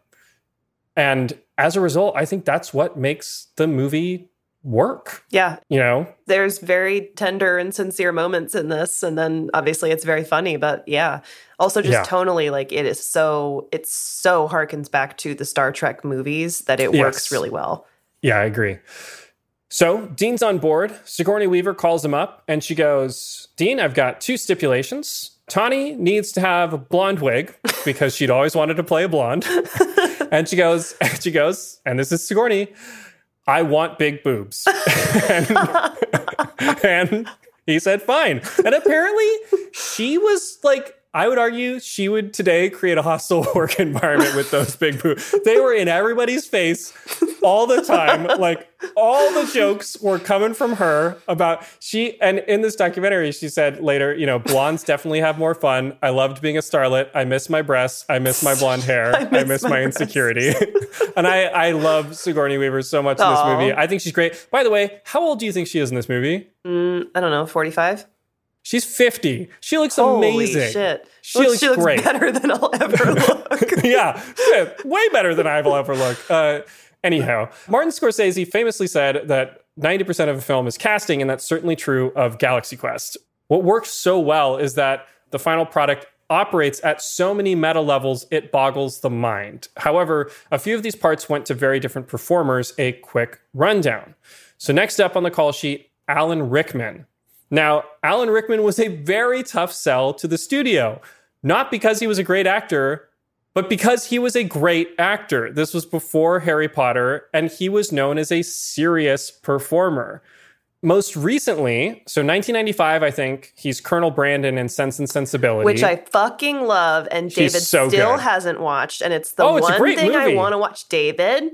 And as a result, I think that's what makes the movie work. Yeah. You know, there's very tender and sincere moments in this. And then obviously it's very funny, but yeah. Also just yeah. tonally, like it is so, it so harkens back to the Star Trek movies that it yes. works really well. Yeah, I agree. So Dean's on board. Sigourney Weaver calls him up and she goes, Dean, I've got two stipulations. Tawny needs to have a blonde wig because she'd always wanted to play a blonde. and she goes, and she goes, and this is Sigourney. I want big boobs. and, and he said, fine. And apparently she was like, I would argue she would today create a hostile work environment with those big boobs. They were in everybody's face all the time. Like all the jokes were coming from her about she and in this documentary she said later, you know, blondes definitely have more fun. I loved being a starlet. I miss my breasts. I miss my blonde hair. I miss, I miss my, my insecurity. and I I love Sigourney Weaver so much Aww. in this movie. I think she's great. By the way, how old do you think she is in this movie? Mm, I don't know, 45? She's 50. She looks Holy amazing. Shit. She, looks, she looks great. better than I'll ever look. yeah, way better than I will ever look. Uh, anyhow, Martin Scorsese famously said that 90% of a film is casting, and that's certainly true of Galaxy Quest. What works so well is that the final product operates at so many meta levels, it boggles the mind. However, a few of these parts went to very different performers. A quick rundown. So, next up on the call sheet, Alan Rickman. Now, Alan Rickman was a very tough sell to the studio, not because he was a great actor, but because he was a great actor. This was before Harry Potter, and he was known as a serious performer. Most recently, so 1995, I think he's Colonel Brandon in Sense and Sensibility, which I fucking love, and David so still good. hasn't watched, and it's the oh, it's one thing movie. I want to watch. David,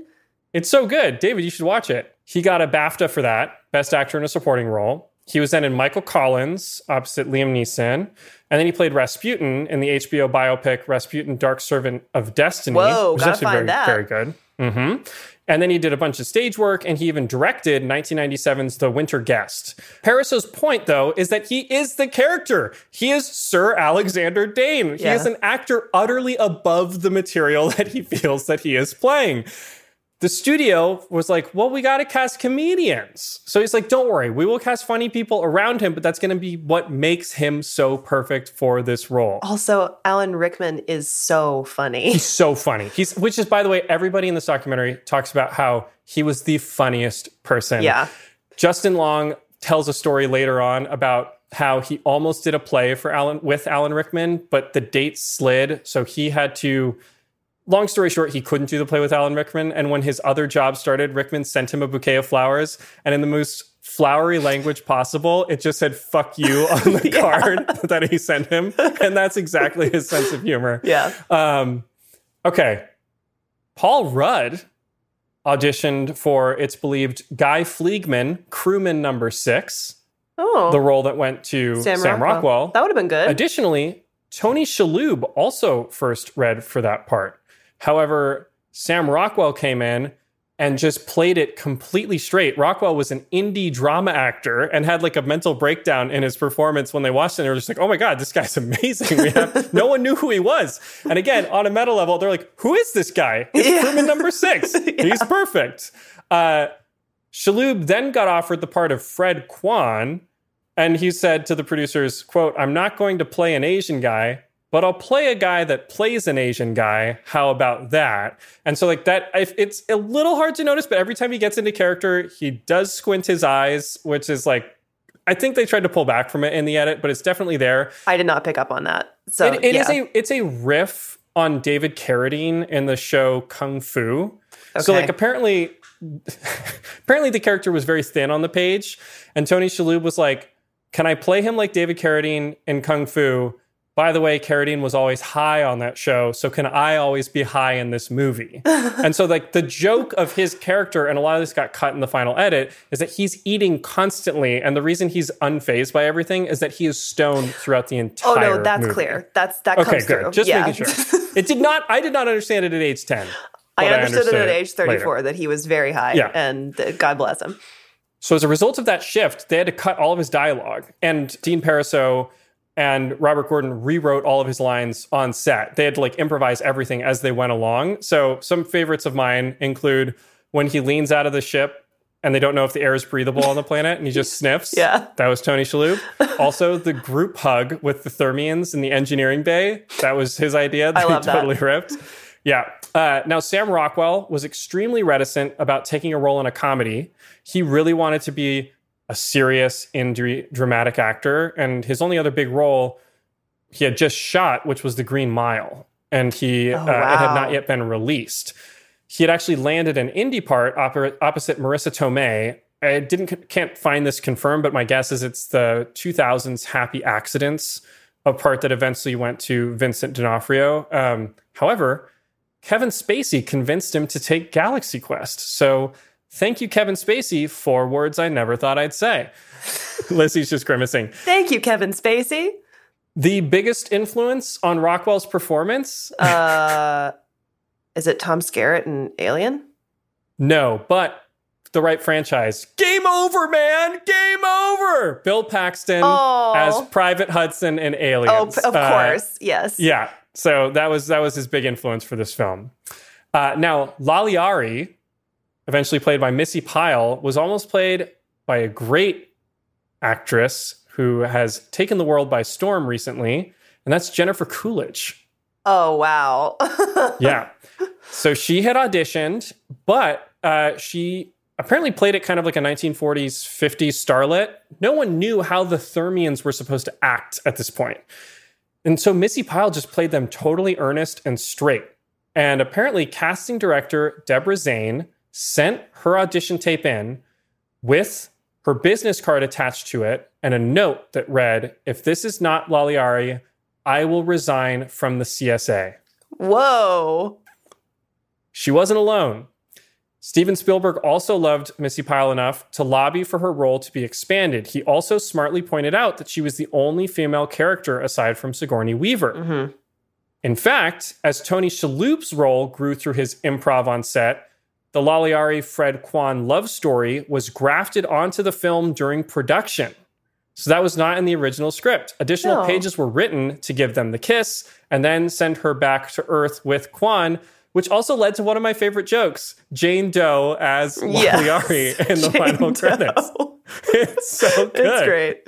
it's so good, David. You should watch it. He got a BAFTA for that, Best Actor in a Supporting Role. He was then in Michael Collins opposite Liam Neeson. And then he played Rasputin in the HBO biopic Rasputin Dark Servant of Destiny. Whoa, which gotta find very, that. very good. Mm-hmm. And then he did a bunch of stage work and he even directed 1997's The Winter Guest. Parisot's point, though, is that he is the character. He is Sir Alexander Dane. He yeah. is an actor utterly above the material that he feels that he is playing the studio was like, well, we got to cast comedians. So he's like, don't worry, we will cast funny people around him, but that's going to be what makes him so perfect for this role. Also, Alan Rickman is so funny. He's so funny. He's, which is, by the way, everybody in this documentary talks about how he was the funniest person. Yeah. Justin Long tells a story later on about how he almost did a play for Alan with Alan Rickman, but the date slid, so he had to long story short, he couldn't do the play with Alan Rickman. And when his other job started, Rickman sent him a bouquet of flowers. And in the most flowery language possible, it just said fuck you on the yeah. card that he sent him. And that's exactly his sense of humor. Yeah. Um, okay. Paul Rudd auditioned for, it's believed, Guy Fleegman, crewman number six. Oh. The role that went to Sam, Sam Rockwell. Rockwell. That would have been good. Additionally, Tony Shalhoub also first read for that part. However, Sam Rockwell came in and just played it completely straight. Rockwell was an indie drama actor and had like a mental breakdown in his performance when they watched it. And they were just like, oh my God, this guy's amazing. We have, no one knew who he was. And again, on a meta level, they're like, who is this guy? It's yeah. crewman number six. yeah. He's perfect. Uh, Shalhoub then got offered the part of Fred Kwan. And he said to the producers, quote, I'm not going to play an Asian guy but I'll play a guy that plays an Asian guy. How about that? And so, like that, it's a little hard to notice, but every time he gets into character, he does squint his eyes, which is like, I think they tried to pull back from it in the edit, but it's definitely there. I did not pick up on that. So it, it yeah. is a it's a riff on David Carradine in the show Kung Fu. Okay. So like apparently, apparently the character was very thin on the page, and Tony Shalhoub was like, "Can I play him like David Carradine in Kung Fu?" By the way, Carradine was always high on that show, so can I always be high in this movie? and so, like, the joke of his character, and a lot of this got cut in the final edit, is that he's eating constantly. And the reason he's unfazed by everything is that he is stoned throughout the entire Oh, no, that's movie. clear. That's That okay, comes good. Through. Just yeah. making sure. it did not, I did not understand it at age 10. I understood, I understood, it at age 34 later. that he was very high, yeah. and uh, God bless him. So, as a result of that shift, they had to cut all of his dialogue. And Dean Parisot and Robert Gordon rewrote all of his lines on set. They had to like improvise everything as they went along. So some favorites of mine include when he leans out of the ship and they don't know if the air is breathable on the planet and he just sniffs. Yeah. That was Tony Shalhoub. also the group hug with the Thermians in the engineering bay. That was his idea. I love totally that. ripped. Yeah. Uh, now, Sam Rockwell was extremely reticent about taking a role in a comedy. He really wanted to be a serious indie dramatic actor. And his only other big role he had just shot, which was The Green Mile, and he oh, wow. uh, it had not yet been released. He had actually landed an indie part opposite Marisa Tomei. I didn't can't find this confirmed, but my guess is it's the 2000s Happy Accidents, a part that eventually went to Vincent D'Onofrio. Um, however, Kevin Spacey convinced him to take Galaxy Quest. So Thank you, Kevin Spacey, for words I never thought I'd say. Lizzie's just grimacing. Thank you, Kevin Spacey. The biggest influence on Rockwell's performance? Uh, is it Tom Skerritt and Alien? No, but the right franchise. Game over, man! Game over! Bill Paxton oh. as Private Hudson in Aliens. Oh, of uh, course, yes. Yeah. So that was that was his big influence for this film. Uh, now, Laliari, eventually played by Missy Pyle, was almost played by a great actress who has taken the world by storm recently, and that's Jennifer Coolidge. Oh, wow. yeah. So she had auditioned, but uh, she apparently played it kind of like a 1940s, 50s starlet. No one knew how the Thermians were supposed to act at this point. And so Missy Pyle just played them totally earnest and straight. And apparently, casting director Debra Zane sent her audition tape in with her business card attached to it and a note that read, If this is not Laliari, I will resign from the CSA. Whoa. She wasn't alone. Steven Spielberg also loved Missy Pyle enough to lobby for her role to be expanded. He also smartly pointed out that she was the only female character aside from Sigourney Weaver. Mm-hmm. In fact, as Tony Shalhoub's role grew through his improv on set, the Laliari Fred Kwan love story was grafted onto the film during production. So that was not in the original script. Additional no. pages were written to give them the kiss and then send her back to Earth with Kwan, which also led to one of my favorite jokes Jane Doe as Laliari yes. in the Jane final Doe. credits. It's so good. It's great.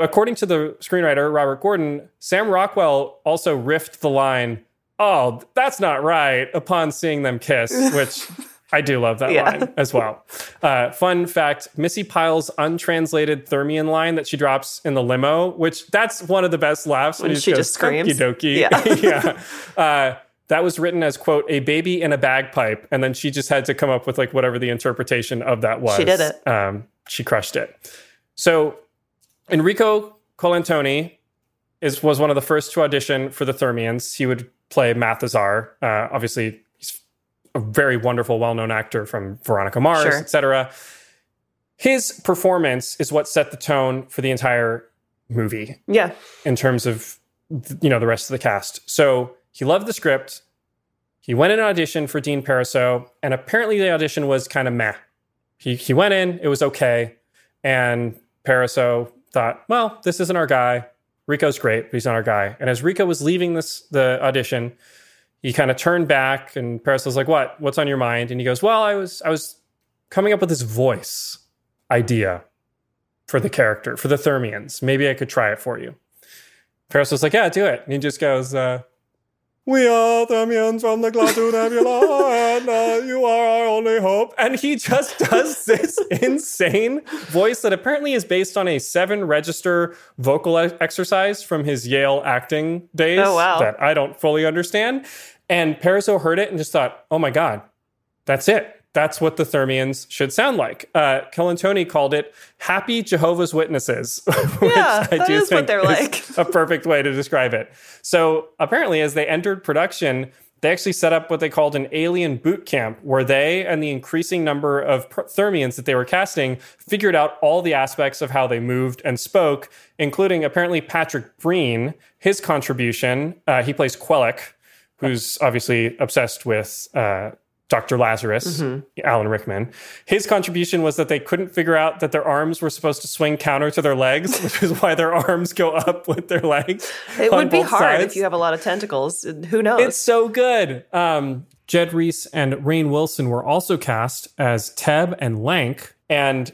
According to the screenwriter, Robert Gordon, Sam Rockwell also riffed the line, Oh, that's not right, upon seeing them kiss, which I do love that yeah. line as well. Uh, fun fact Missy Pyle's untranslated Thermian line that she drops in the limo, which that's one of the best laughs when, when she goes, just screams. Dokie. Yeah. yeah. Uh, that was written as quote a baby in a bagpipe and then she just had to come up with like whatever the interpretation of that was she did it um, she crushed it so enrico colantoni is was one of the first to audition for the thermians he would play mathesar uh, obviously a very wonderful well-known actor from veronica mars sure. etc his performance is what set the tone for the entire movie yeah in terms of you know the rest of the cast so he loved the script. He went in audition for Dean Parisot, and apparently the audition was kind of meh. He he went in, it was okay, and Parisot thought, well, this isn't our guy. Rico's great, but he's not our guy. And as Rico was leaving this the audition, he kind of turned back, and Parisot was like, "What? What's on your mind?" And he goes, "Well, I was I was coming up with this voice idea for the character for the Thermians. Maybe I could try it for you." Parisot was like, "Yeah, do it." And he just goes. Uh, we are Thermians from the Klatu Nebula, and uh, you are our only hope. And he just does this insane voice that apparently is based on a seven register vocal exercise from his Yale acting days oh, wow. that I don't fully understand. And Parisot heard it and just thought, oh my God, that's it that's what the Thermians should sound like. Uh, called it "happy Jehovah's Witnesses," which yeah, I do think is like. a perfect way to describe it. So apparently, as they entered production, they actually set up what they called an alien boot camp, where they and the increasing number of Thermians that they were casting figured out all the aspects of how they moved and spoke, including apparently Patrick Breen, his contribution. Uh, he plays Quellek, who's obviously obsessed with. Uh, Dr. Lazarus, mm-hmm. Alan Rickman. His contribution was that they couldn't figure out that their arms were supposed to swing counter to their legs, which is why their arms go up with their legs. It would be hard sides. if you have a lot of tentacles. Who knows? It's so good. Um, Jed Rees and Rainn Wilson were also cast as Teb and Lank. And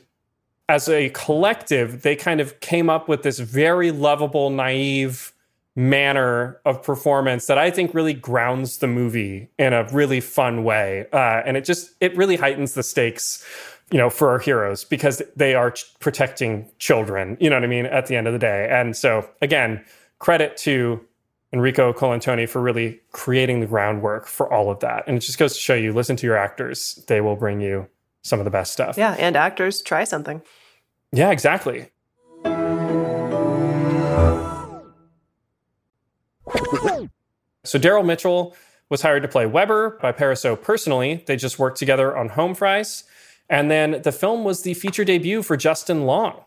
as a collective, they kind of came up with this very lovable, naive, manner of performance that I think really grounds the movie in a really fun way. Uh, and it just, it really heightens the stakes, you know, for our heroes because they are ch- protecting children, you know what I mean, at the end of the day. And so, again, credit to Enrico Colantoni for really creating the groundwork for all of that. And it just goes to show you listen to your actors, they will bring you some of the best stuff. Yeah. And actors, try something. Yeah, exactly. So Daryl Mitchell was hired to play Weber by Parisot personally. They just worked together on Home Fries. And then the film was the feature debut for Justin Long.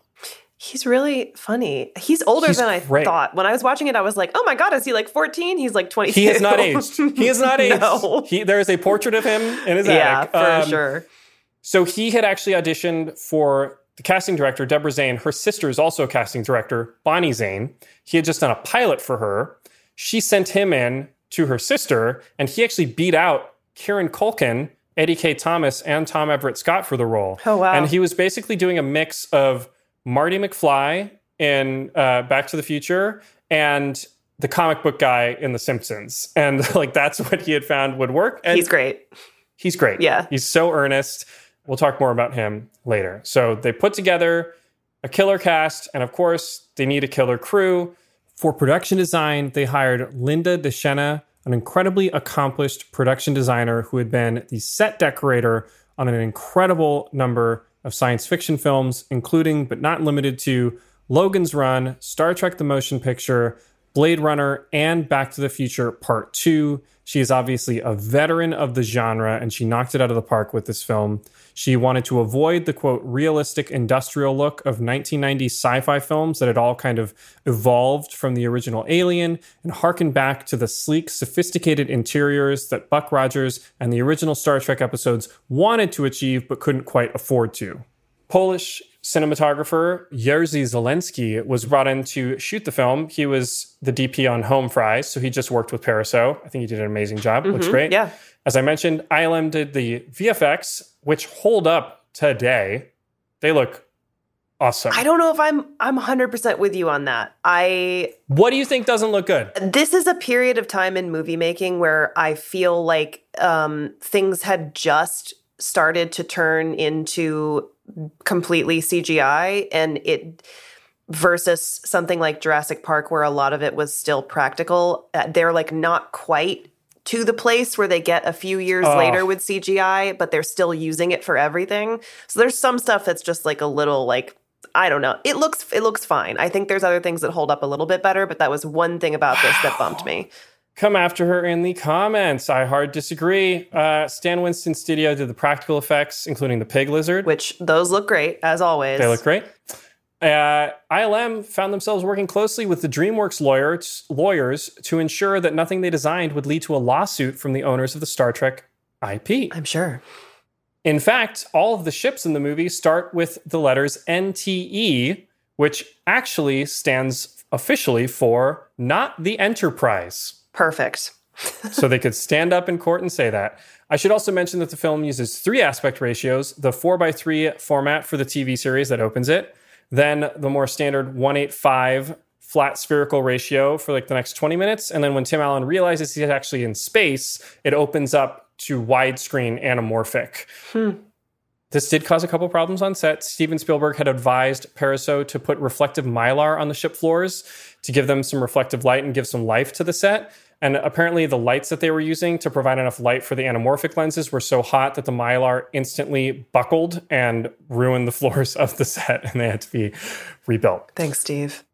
He's really funny. He's older He's than great. I thought. When I was watching it, I was like, "Oh my god, is he like 14?" He's like 22. He is not aged. He is not aged. no. He, there is a portrait of him in his yeah, attic. Yeah, for um, sure. So he had actually auditioned for the casting director, Debra Zane. Her sister is also a casting director, Bonnie Zane. He had just done a pilot for her. She sent him in to her sister, and he actually beat out Kieran Culkin, Eddie Kaye Thomas, and Tom Everett Scott for the role. Oh, wow. And he was basically doing a mix of Marty McFly in uh, Back to the Future and the comic book guy in The Simpsons. And like that's what he had found would work. And he's great. He's great. Yeah. He's so earnest. We'll talk more about him later. So they put together a killer cast, and of course, they need a killer crew. For production design, they hired Linda DeScenna, an incredibly accomplished production designer who had been the set decorator on an incredible number of science fiction films, including but not limited to Logan's Run, Star Trek the Motion Picture, Blade Runner, and Back to the Future Part 2. She is obviously a veteran of the genre and she knocked it out of the park with this film. She wanted to avoid the quote realistic industrial look of 1990s sci fi films that had all kind of evolved from the original Alien and harken back to the sleek, sophisticated interiors that Buck Rogers and the original Star Trek episodes wanted to achieve but couldn't quite afford to. Polish cinematographer Jerzy Zielinski was brought in to shoot the film. He was the DP on Home Fries, so he just worked with Parisot. I think he did an amazing job. Mm-hmm, Looks great. Yeah. As I mentioned, ILM did the VFX, which hold up today. They look awesome. I don't know if I'm I'm 100% with you on that. I What do you think doesn't look good? This is a period of time in movie making where I feel like um, things had just started to turn into completely CGI and it versus something like Jurassic Park where a lot of it was still practical. Uh, they're like not quite to the place where they get a few years oh. later with CGI, but they're still using it for everything. So there's some stuff that's just like a little like I don't know. It looks it looks fine. I think there's other things that hold up a little bit better, but that was one thing about this that bumped me come after her in the comments. I hard disagree. Uh, Stan Winston Studio did the practical effects, including the pig lizard, which those look great as always. They look great. Uh, ILM found themselves working closely with the DreamWorks lawyers, lawyers to ensure that nothing they designed would lead to a lawsuit from the owners of the Star Trek IP. I'm sure. In fact, all of the ships in the movie start with the letters NTE, which actually stands officially for not the Enterprise. Perfect. so they could stand up in court and say that. I should also mention that the film uses three aspect ratios the 4x3 format for the TV series that opens it, then the more standard 185 flat spherical ratio for like the next 20 minutes. And then when Tim Allen realizes he's actually in space, it opens up to widescreen anamorphic. Hmm. This did cause a couple problems on set. Steven Spielberg had advised Parisot to put reflective mylar on the ship floors to give them some reflective light and give some life to the set. And apparently, the lights that they were using to provide enough light for the anamorphic lenses were so hot that the mylar instantly buckled and ruined the floors of the set, and they had to be rebuilt. Thanks, Steve.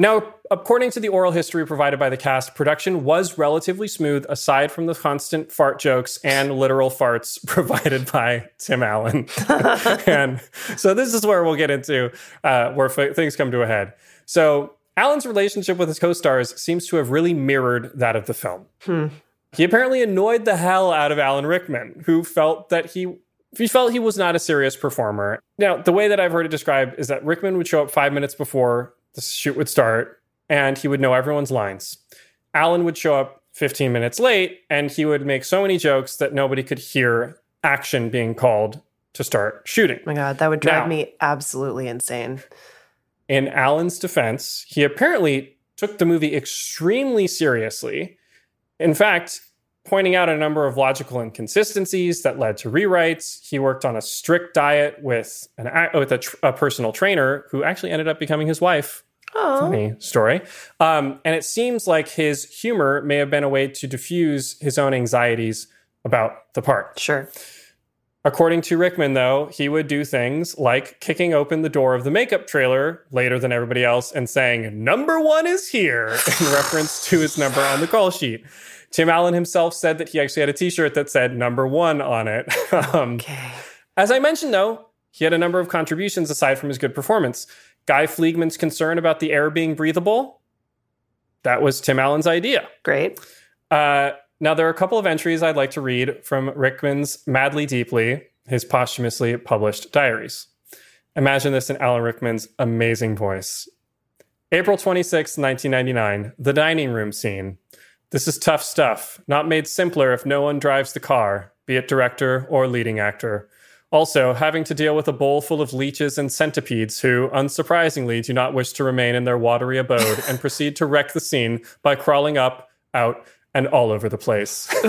Now, according to the oral history provided by the cast, production was relatively smooth aside from the constant fart jokes and literal farts provided by Tim Allen. and so this is where we'll get into uh, where f- things come to a head. So Allen's relationship with his co stars seems to have really mirrored that of the film. Hmm. He apparently annoyed the hell out of Alan Rickman, who felt that he he felt he was not a serious performer. Now, the way that I've heard it described is that Rickman would show up five minutes before the shoot would start, and he would know everyone's lines. Alan would show up 15 minutes late, and he would make so many jokes that nobody could hear action being called to start shooting. Oh my God, that would drive now, me absolutely insane. In Allen's defense, he apparently took the movie extremely seriously. In fact, pointing out a number of logical inconsistencies that led to rewrites. He worked on a strict diet with an with a, tr- a personal trainer who actually ended up becoming his wife. Aww. Funny story. Um, and it seems like his humor may have been a way to diffuse his own anxieties about the part. Sure. According to Rickman, though, he would do things like kicking open the door of the makeup trailer later than everybody else and saying, Number one is here, in reference to his number on the call sheet. Tim Allen himself said that he actually had a t shirt that said number one on it. um, okay. As I mentioned, though, he had a number of contributions aside from his good performance. Guy Fleegman's concern about the air being breathable, that was Tim Allen's idea. Great. Uh, now, there are a couple of entries I'd like to read from Rickman's Madly Deeply, his posthumously published diaries. Imagine this in Alan Rickman's amazing voice. April 26, 1999, the dining room scene. This is tough stuff, not made simpler if no one drives the car, be it director or leading actor. Also, having to deal with a bowl full of leeches and centipedes who, unsurprisingly, do not wish to remain in their watery abode and proceed to wreck the scene by crawling up, out, and all over the place.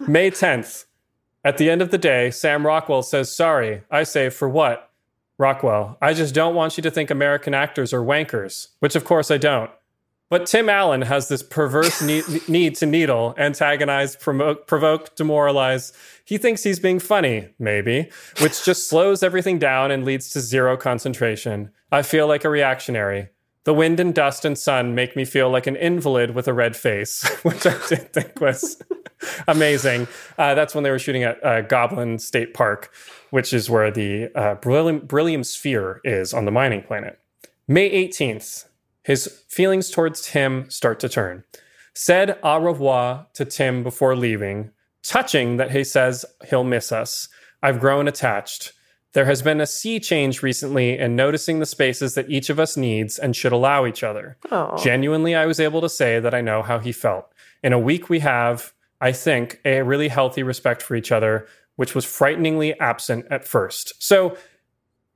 May 10th. At the end of the day, Sam Rockwell says, Sorry. I say, For what? Rockwell, I just don't want you to think American actors are wankers, which of course I don't. But Tim Allen has this perverse need, need to needle, antagonize, promote, provoke, demoralize. He thinks he's being funny, maybe, which just slows everything down and leads to zero concentration. I feel like a reactionary. The wind and dust and sun make me feel like an invalid with a red face, which I did think was amazing. Uh, that's when they were shooting at uh, Goblin State Park, which is where the uh, Beryllium, Beryllium Sphere is on the mining planet. May 18th, his feelings towards Tim start to turn. Said au revoir to Tim before leaving, touching that he says he'll miss us. I've grown attached. There has been a sea change recently in noticing the spaces that each of us needs and should allow each other. Aww. Genuinely, I was able to say that I know how he felt. In a week, we have, I think, a really healthy respect for each other, which was frighteningly absent at first. So,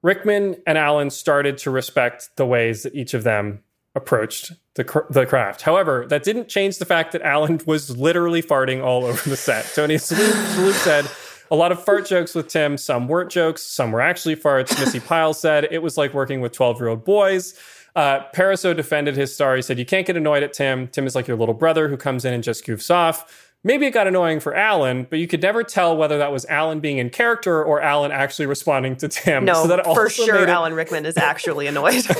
Rickman and Alan started to respect the ways that each of them approached the, cr- the craft. However, that didn't change the fact that Alan was literally farting all over the set. Tony Shalhoub said, a lot of fart jokes with Tim. Some weren't jokes, some were actually farts. Missy Pyle said it was like working with 12 year old boys. Uh, Parisot defended his star. He said, You can't get annoyed at Tim. Tim is like your little brother who comes in and just goofs off. Maybe it got annoying for Alan, but you could never tell whether that was Alan being in character or Alan actually responding to Tim. No, so that for sure, it- Alan Rickman is actually annoyed.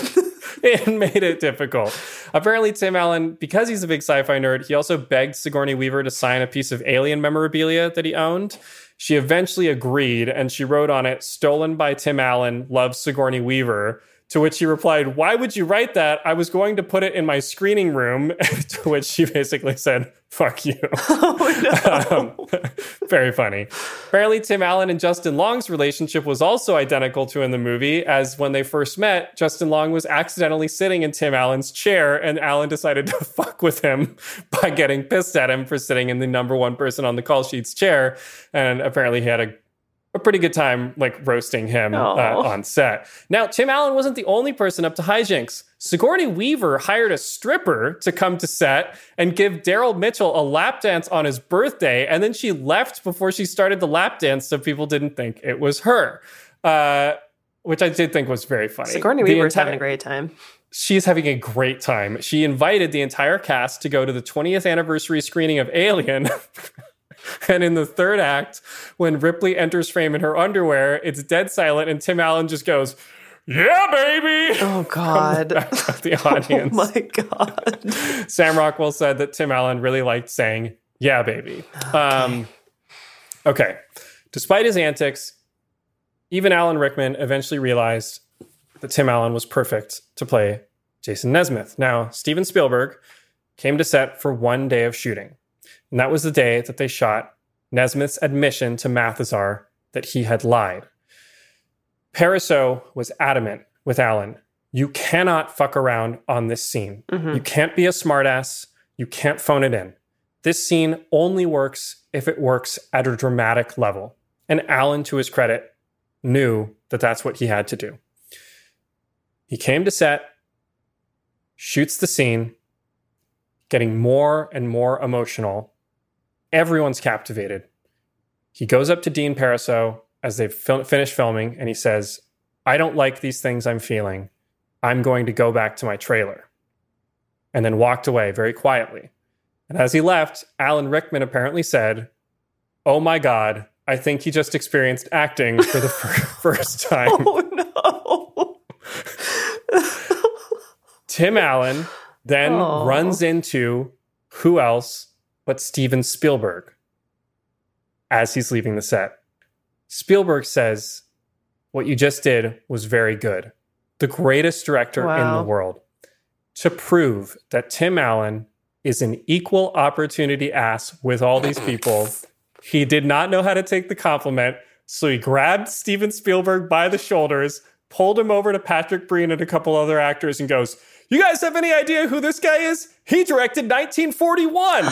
it made it difficult. Apparently, Tim Allen, because he's a big sci fi nerd, he also begged Sigourney Weaver to sign a piece of alien memorabilia that he owned. She eventually agreed and she wrote on it, Stolen by Tim Allen, loves Sigourney Weaver. To which he replied, Why would you write that? I was going to put it in my screening room. to which she basically said, Fuck you. Oh, no. um, very funny. Apparently, Tim Allen and Justin Long's relationship was also identical to in the movie, as when they first met, Justin Long was accidentally sitting in Tim Allen's chair, and Allen decided to fuck with him by getting pissed at him for sitting in the number one person on the call sheet's chair. And apparently, he had a a pretty good time like roasting him uh, on set. Now, Tim Allen wasn't the only person up to hijinks. Sigourney Weaver hired a stripper to come to set and give Daryl Mitchell a lap dance on his birthday, and then she left before she started the lap dance, so people didn't think it was her. Uh, which I did think was very funny. Sigourney Weaver's enti- having a great time. She's having a great time. She invited the entire cast to go to the 20th anniversary screening of Alien. And in the third act, when Ripley enters frame in her underwear, it's dead silent, and Tim Allen just goes, "Yeah, baby!" Oh God, the, the audience. Oh my God. Sam Rockwell said that Tim Allen really liked saying, "Yeah, baby." Okay. Um, okay. Despite his antics, even Alan Rickman eventually realized that Tim Allen was perfect to play Jason Nesmith. Now, Steven Spielberg came to set for one day of shooting. And that was the day that they shot Nesmith's admission to Mathesar that he had lied. Parisot was adamant with Alan. You cannot fuck around on this scene. Mm-hmm. You can't be a smartass. You can't phone it in. This scene only works if it works at a dramatic level. And Alan, to his credit, knew that that's what he had to do. He came to set, shoots the scene, getting more and more emotional Everyone's captivated. He goes up to Dean Parisot as they've fil- finished filming and he says, I don't like these things I'm feeling. I'm going to go back to my trailer. And then walked away very quietly. And as he left, Alan Rickman apparently said, Oh my God, I think he just experienced acting for the first oh, time. Oh no. Tim Allen then Aww. runs into who else but Steven Spielberg as he's leaving the set. Spielberg says, What you just did was very good. The greatest director wow. in the world. To prove that Tim Allen is an equal opportunity ass with all these people, he did not know how to take the compliment. So he grabbed Steven Spielberg by the shoulders, pulled him over to Patrick Breen and a couple other actors, and goes, you guys have any idea who this guy is? He directed 1941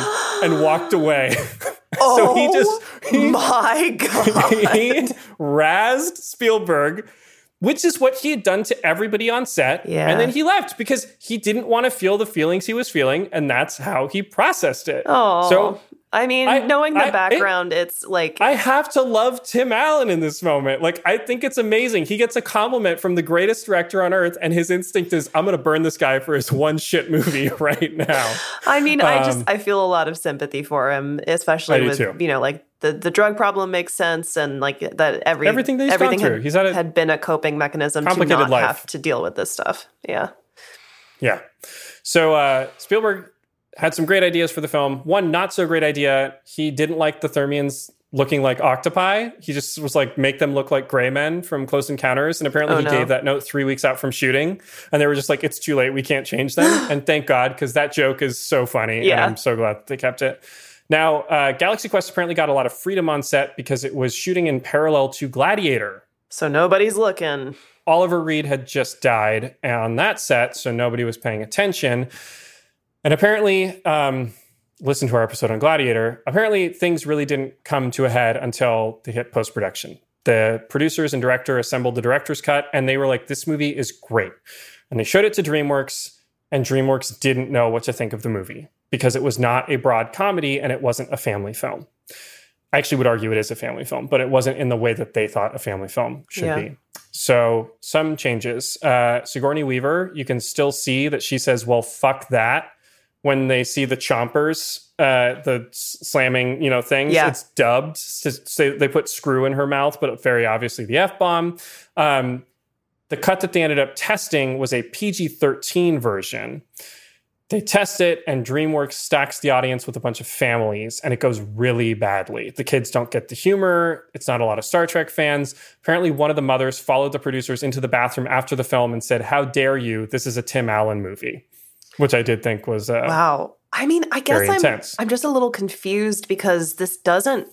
and walked away. Oh so he oh just he, my god. He razzed Spielberg, which is what he had done to everybody on set. Yeah. And then he left because he didn't want to feel the feelings he was feeling, and that's how he processed it. Oh. So I mean, I, knowing the I, background, it, it's like I have to love Tim Allen in this moment. Like, I think it's amazing. He gets a compliment from the greatest director on earth, and his instinct is, "I'm going to burn this guy for his one shit movie right now." I mean, um, I just um, I feel a lot of sympathy for him, especially with too. you know, like the the drug problem makes sense, and like that every everything that he's everything had, he's had, a had been a coping mechanism to not life. have to deal with this stuff. Yeah. Yeah. So uh, Spielberg had some great ideas for the film. One not so great idea. He didn't like the Thermians looking like octopi. He just was like, make them look like gray men from Close Encounters. And apparently oh, he no. gave that note three weeks out from shooting. And they were just like, it's too late. We can't change them. and thank God, because that joke is so funny. Yeah. And I'm so glad they kept it. Now, uh, Galaxy Quest apparently got a lot of freedom on set because it was shooting in parallel to Gladiator. So nobody's looking. Oliver Reed had just died on that set, so nobody was paying attention. And apparently, um, listen to our episode on Gladiator. Apparently, things really didn't come to a head until they hit post production. The producers and director assembled the director's cut, and they were like, "This movie is great." And they showed it to DreamWorks, and DreamWorks didn't know what to think of the movie because it was not a broad comedy and it wasn't a family film. I actually would argue it is a family film, but it wasn't in the way that they thought a family film should yeah. be. So some changes. Uh, Sigourney Weaver, you can still see that she says, "Well, fuck that." When they see the chompers, uh, the slamming, you know, things. Yeah. It's dubbed. So they put screw in her mouth, but very obviously the f bomb. Um, the cut that they ended up testing was a PG thirteen version. They test it, and DreamWorks stacks the audience with a bunch of families, and it goes really badly. The kids don't get the humor. It's not a lot of Star Trek fans. Apparently, one of the mothers followed the producers into the bathroom after the film and said, How dare you? This is a Tim Allen movie which I did think was uh, wow. I mean, I guess I'm intense. I'm just a little confused because this doesn't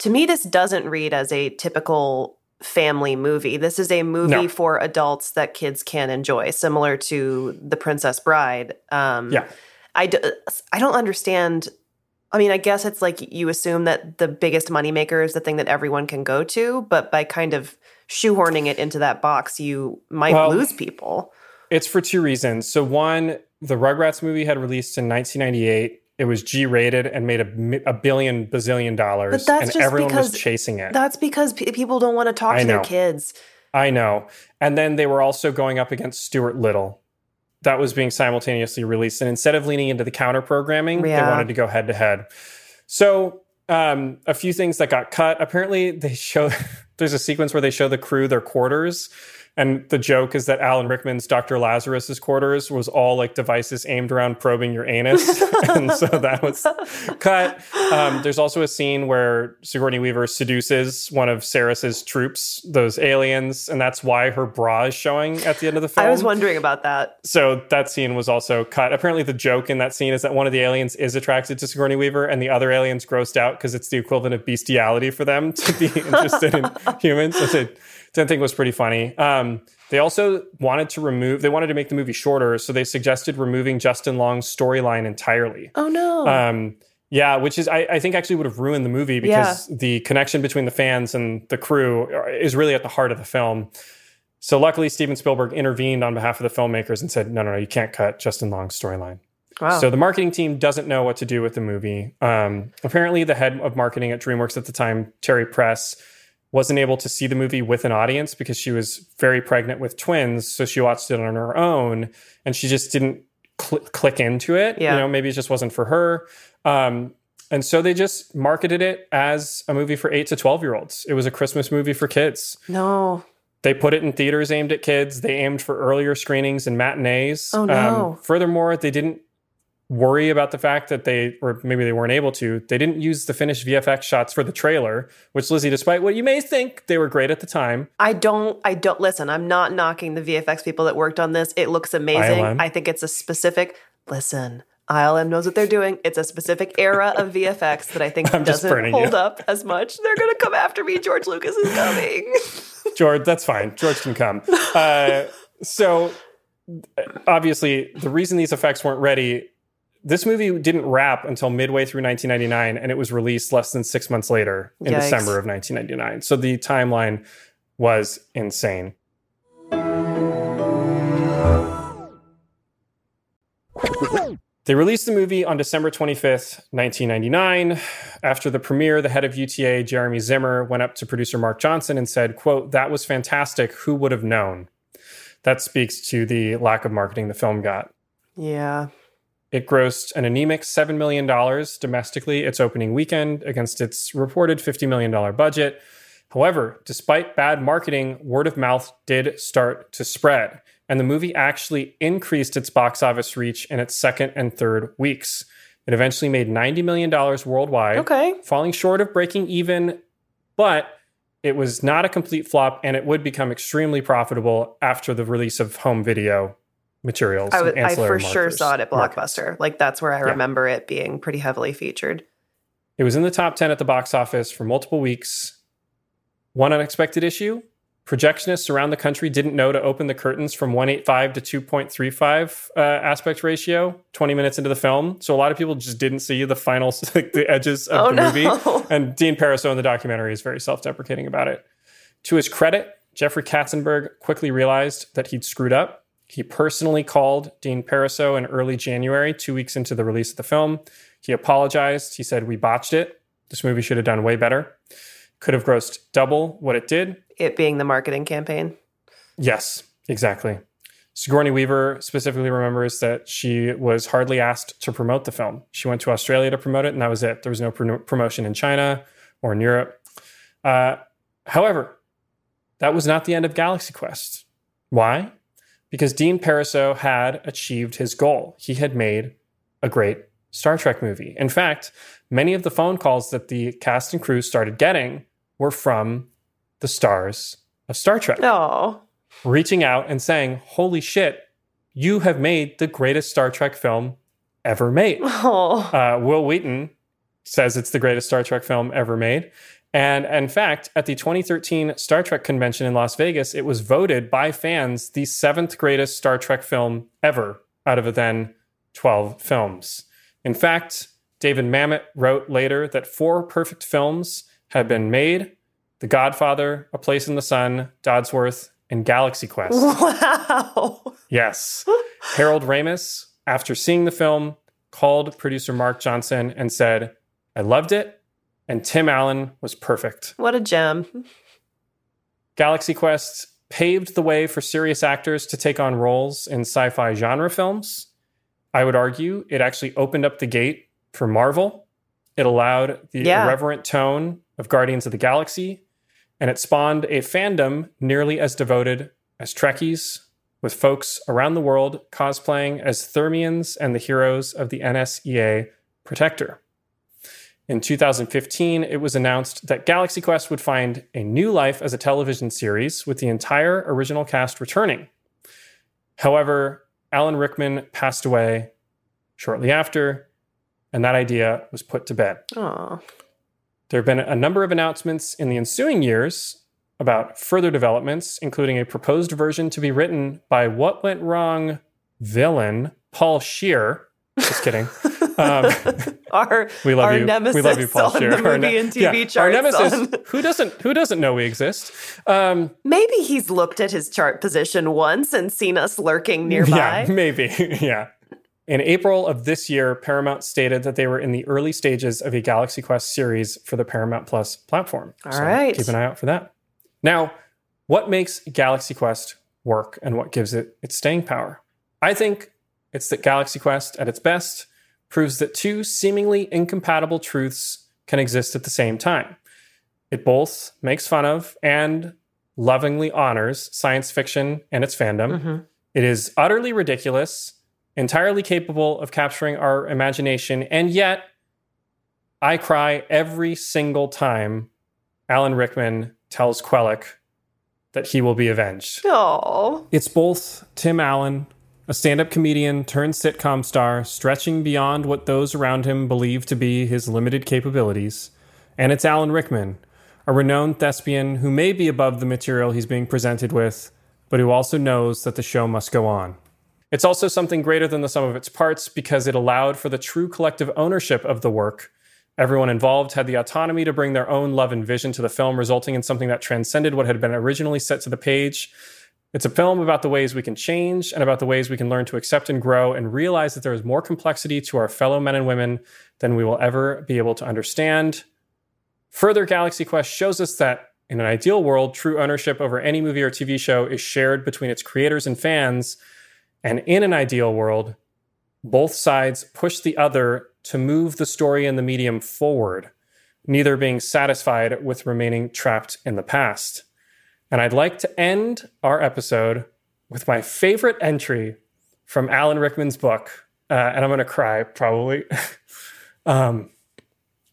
to me this doesn't read as a typical family movie. This is a movie no. for adults that kids can enjoy, similar to The Princess Bride. Um, yeah, I d- I don't understand. I mean, I guess it's like you assume that the biggest moneymaker is the thing that everyone can go to, but by kind of shoehorning it into that box, you might well, lose people. It's for two reasons. So, one, the Rugrats movie had released in 1998. It was G rated and made a, a billion bazillion dollars, and everyone was chasing it. That's because p- people don't want to talk I to know. their kids. I know. And then they were also going up against Stuart Little. That was being simultaneously released. And instead of leaning into the counter programming, yeah. they wanted to go head to head. So, um, a few things that got cut. Apparently, they show there's a sequence where they show the crew their quarters and the joke is that Alan Rickman's Dr. Lazarus's quarters was all like devices aimed around probing your anus. and so that was cut. Um, there's also a scene where Sigourney Weaver seduces one of Sarris's troops, those aliens, and that's why her bra is showing at the end of the film. I was wondering about that. So that scene was also cut. Apparently, the joke in that scene is that one of the aliens is attracted to Sigourney Weaver, and the other alien's grossed out because it's the equivalent of bestiality for them to be interested in humans. So I think was pretty funny. Um, they also wanted to remove, they wanted to make the movie shorter, so they suggested removing Justin Long's storyline entirely. Oh no. Um, yeah, which is I, I, think actually would have ruined the movie because yeah. the connection between the fans and the crew is really at the heart of the film. So luckily, Steven Spielberg intervened on behalf of the filmmakers and said, "No, no, no, you can't cut Justin Long's storyline." Wow. So the marketing team doesn't know what to do with the movie. Um, apparently, the head of marketing at DreamWorks at the time, Terry Press, wasn't able to see the movie with an audience because she was very pregnant with twins. So she watched it on her own and she just didn't cl- click into it. Yeah. You know, maybe it just wasn't for her. Um, and so they just marketed it as a movie for eight to 12 year olds. It was a Christmas movie for kids. No. They put it in theaters aimed at kids. They aimed for earlier screenings and matinees. Oh, no. Um, furthermore, they didn't worry about the fact that they or maybe they weren't able to they didn't use the finished vfx shots for the trailer which lizzie despite what you may think they were great at the time i don't i don't listen i'm not knocking the vfx people that worked on this it looks amazing ILM. i think it's a specific listen ILM knows what they're doing. It's a specific era of VFX that I think doesn't hold you. up as much. They're going to come after me. George Lucas is coming. George, that's fine. George can come. Uh, so, obviously, the reason these effects weren't ready this movie didn't wrap until midway through 1999 and it was released less than six months later in Yikes. december of 1999 so the timeline was insane They released the movie on December 25th, 1999. After the premiere, the head of UTA, Jeremy Zimmer, went up to producer Mark Johnson and said, quote, that was fantastic. Who would have known? That speaks to the lack of marketing the film got. Yeah. It grossed an anemic $7 million domestically its opening weekend against its reported $50 million budget. However, despite bad marketing, word of mouth did start to spread. and the movie actually increased its box office reach in its second and third weeks. It eventually made $90 million worldwide, Okay. falling short of breaking even, but it was not a complete flop and it would become extremely profitable after the release of home video materials. I, and w- I ancillary for sure saw it at markets. Blockbuster. Like that's where I Yeah. remember it being pretty heavily featured. It was in the top 10 at the box office for multiple weeks. One unexpected issue projectionists around the country didn't know to open the curtains from 185 to 2.35 uh, aspect ratio 20 minutes into the film. So a lot of people just didn't see the final, like the edges of Oh, the no. movie. And Dean Parisot in the documentary is very self deprecating about it. To his credit, Jeffrey Katzenberg quickly realized that he'd screwed up. He personally called Dean Parisot in early January, two weeks into the release of the film. He apologized. He said, We botched it. This movie should have done way better. Could have grossed double what it did. It being the marketing campaign. Yes, exactly. Sigourney Weaver specifically remembers that she was hardly asked to promote the film. She went to Australia to promote it, and that was it. There was no pro- promotion in China or in Europe. Uh, however, that was not the end of Galaxy Quest. Why? Because Dean Parisot had achieved his goal. He had made a great Star Trek movie. In fact, many of the phone calls that the cast and crew started getting were from the stars of Star Trek Oh, reaching out and saying, Holy shit, you have made the greatest Star Trek film ever made. oh, Uh, Wil Wheaton says it's the greatest Star Trek film ever made. And in fact, at the 2013 Star Trek convention in Las Vegas, it was voted by fans the seventh greatest Star Trek film ever out of the then 12 films. In fact, David Mamet wrote later that four perfect films had been made The Godfather, A Place in the Sun, Dodsworth, and Galaxy Quest. wow. Yes. Harold Ramis, after seeing the film, called producer Mark Johnson and said, I loved it, and Tim Allen was perfect. What a gem. Galaxy Quest paved the way for serious actors to take on roles in sci fi genre films. I would argue it actually opened up the gate for Marvel. It allowed the Yeah. irreverent tone of Guardians of the Galaxy, and it spawned a fandom nearly as devoted as Trekkies, with folks around the world cosplaying as Thermians and the heroes of the NSEA Protector. In 2015, it was announced that Galaxy Quest would find a new life as a television series with the entire original cast returning. However, Alan Rickman passed away shortly after, and that idea was put to bed. Oh, There have been a number of announcements in the ensuing years about further developments, including a proposed version to be written by What Went Wrong villain Paul Scheer. Just kidding. Um, our we love our you. nemesis we love you, Paul on Scheer. the Our movie ne- and TV yeah, charts. Our nemesis. Who doesn't? Who doesn't know we exist? Um, Maybe he's looked at his chart position once and seen us lurking nearby. Yeah, maybe. yeah. In April of this year, Paramount stated that they were in the early stages of a Galaxy Quest series for the Paramount Plus platform. All right. Keep an eye out for that. Now, what makes Galaxy Quest work and what gives it its staying power? I think it's that Galaxy Quest, at its best, proves that two seemingly incompatible truths can exist at the same time. It both makes fun of and lovingly honors science fiction and its fandom. Mhm. It is utterly ridiculous, entirely capable of capturing our imagination, and yet I cry every single time Alan Rickman tells Quellek that he will be avenged. Oh, It's both Tim Allen, a stand up comedian turned sitcom star, stretching beyond what those around him believe to be his limited capabilities, and it's Alan Rickman, a renowned thespian who may be above the material he's being presented with, but who also knows that the show must go on. It's also something greater than the sum of its parts because it allowed for the true collective ownership of the work. Everyone involved had the autonomy to bring their own love and vision to the film, resulting in something that transcended what had been originally set to the page. It's a film about the ways we can change and about the ways we can learn to accept and grow and realize that there is more complexity to our fellow men and women than we will ever be able to understand. Further, Galaxy Quest shows us that in an ideal world, true ownership over any movie or TV show is shared between its creators and fans. And in an ideal world, both sides push the other to move the story and the medium forward, neither being satisfied with remaining trapped in the past. And I'd like to end our episode with my favorite entry from Alan Rickman's book, uh, and I'm going to cry probably. um,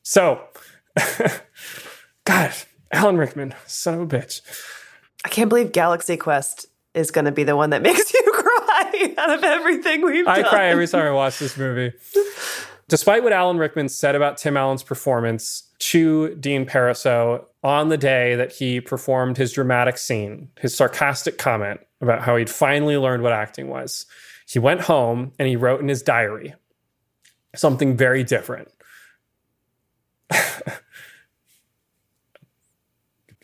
so, God, Alan Rickman, son of a bitch. I can't believe Galaxy Quest is going to be the one that makes you cry out of everything we've I done. cry every time I watch this movie. Despite what Alan Rickman said about Tim Allen's performance to Dean Parisot on the day that he performed his dramatic scene, his sarcastic comment about how he'd finally learned what acting was, he went home and he wrote in his diary something very different.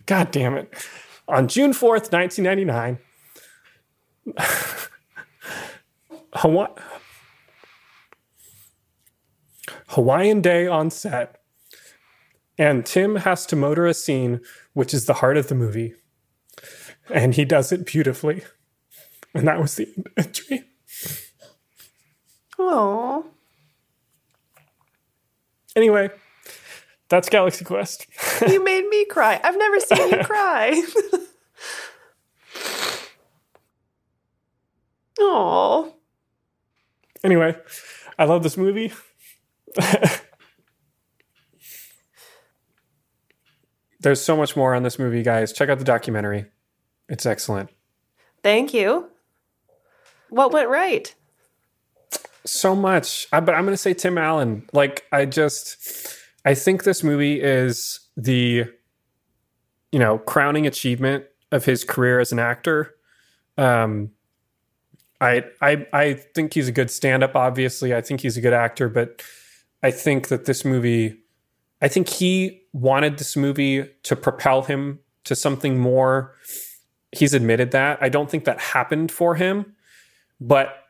God damn it. On June 4th, 1999, Hawaii, Hawaiian Day on set, and Tim has to motor a scene which is the heart of the movie. And he does it beautifully. And that was the entry. Aww. Anyway, that's Galaxy Quest. you made me cry. I've never seen you cry. Aww. Anyway, I love this movie. There's so much more on this movie, guys. Check out the documentary. It's excellent. Thank you. What went right? So much. I, but I'm going to say Tim Allen. Like, I just, I think this movie is the, you know, crowning achievement of his career as an actor. Um, I, I, I think he's a good stand up, obviously. I think he's a good actor, but I think that this movie, I think he wanted this movie to propel him to something more. He's admitted that. I don't think that happened for him, but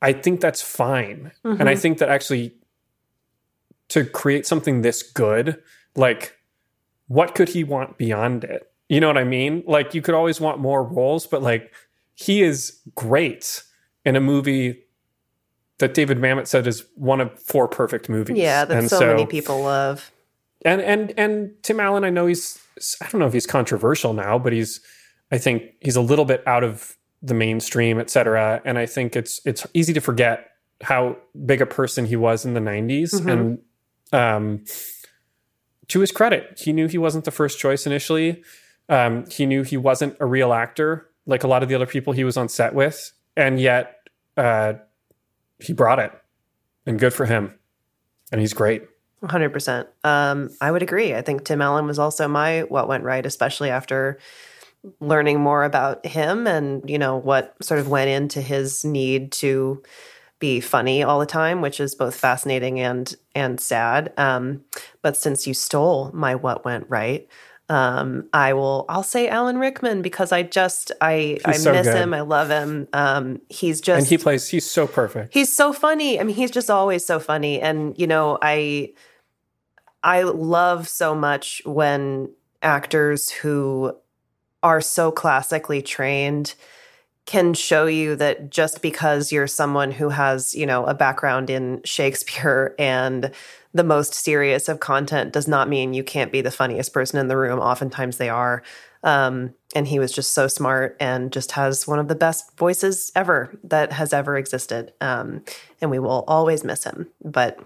I think that's fine. Mm-hmm. And I think that actually to create something this good, like what could he want beyond it? You know what I mean? Like you could always want more roles, but like he is great in a movie that David Mamet said is one of four perfect movies. Yeah, that so, so, many people love. And and and Tim Allen, I know he's I don't know if he's controversial now, but he's I think he's a little bit out of the mainstream, et cetera. And I think it's it's easy to forget how big a person he was in the 90s. Mm-hmm. And um, to his credit, he knew he wasn't the first choice initially. Um, he knew he wasn't a real actor like a lot of the other people he was on set with. And yet uh, he brought it. And good for him. And he's great. 100%. Um, I would agree. I think Tim Allen was also my what went right, especially after learning more about him and, you know, what sort of went into his need to be funny all the time, which is both fascinating and and sad. Um, but since you stole my what went right, um, I will I'll say Alan Rickman because I just I he's I so miss good. him. I love him. Um, he's just And he plays he's so perfect. He's so funny. I mean, he's just always so funny. And you know, I I love so much when actors who are so classically trained can show you that just because you're someone who has, you know, a background in Shakespeare and the most serious of content does not mean you can't be the funniest person in the room. Oftentimes they are. Um, and he was just so smart and just has one of the best voices ever that has ever existed. Um, and we will always miss him. But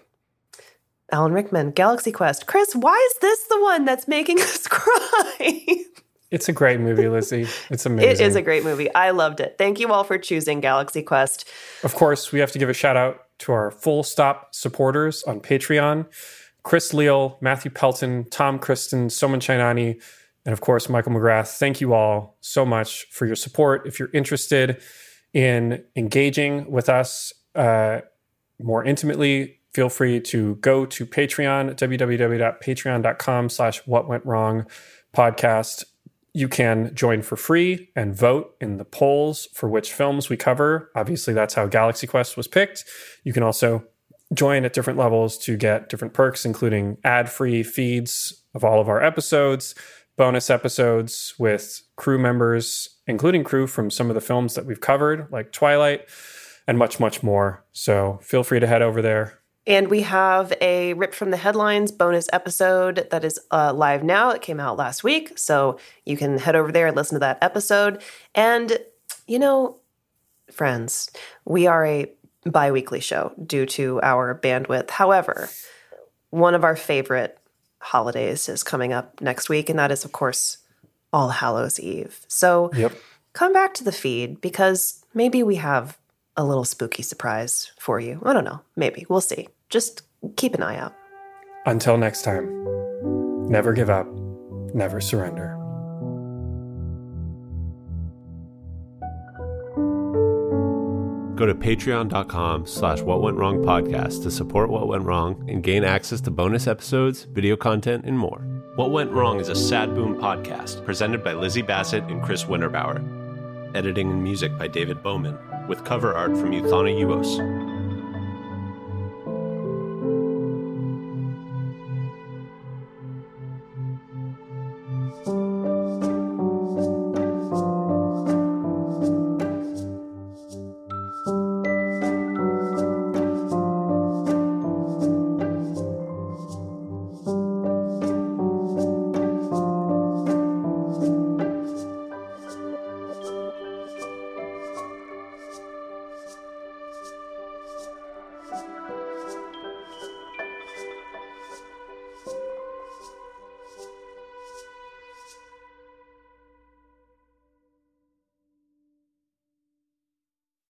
Alan Rickman, Galaxy Quest. Chris, why is this the one that's making us cry? It's a great movie, Lizzie. It's amazing. It is a great movie. I loved it. Thank you all for choosing Galaxy Quest. Of course, we have to give a shout out to our full stop supporters on Patreon Chris Leal, Matthew Pelton, Tom Kristen, Soman Chainani, and of course, Michael McGrath. Thank you all so much for your support. If you're interested in engaging with us uh, more intimately, feel free to go to Patreon, www.patreon.com slash what went wrong podcast you can join for free and vote in the polls for which films we cover. Obviously, that's how Galaxy Quest was picked. You can also join at different levels to get different perks, including ad free feeds of all of our episodes, bonus episodes with crew members, including crew from some of the films that we've covered, like Twilight, and much, much more. So feel free to head over there and we have a Ripped from the Headlines bonus episode that is uh, live now. It came out last week. So you can head over there and listen to that episode. And You know, friends, we are a bi weekly show due to our bandwidth. However, one of our favorite holidays is coming up next week, and that is, of course, All Hallows Eve. So yep. come back to the feed because maybe we have a little spooky surprise for you. I don't know. Maybe. We'll see. Just keep an eye out. Until next time, never give up, never surrender. Go to patreon.com slash what went wrong podcast to support what went wrong and gain access to bonus episodes, video content, and more. What Went Wrong is a sad boom podcast presented by Lizzie Bassett and Chris Winterbauer. Editing and music by David Bowman, with cover art from Euthana Uos.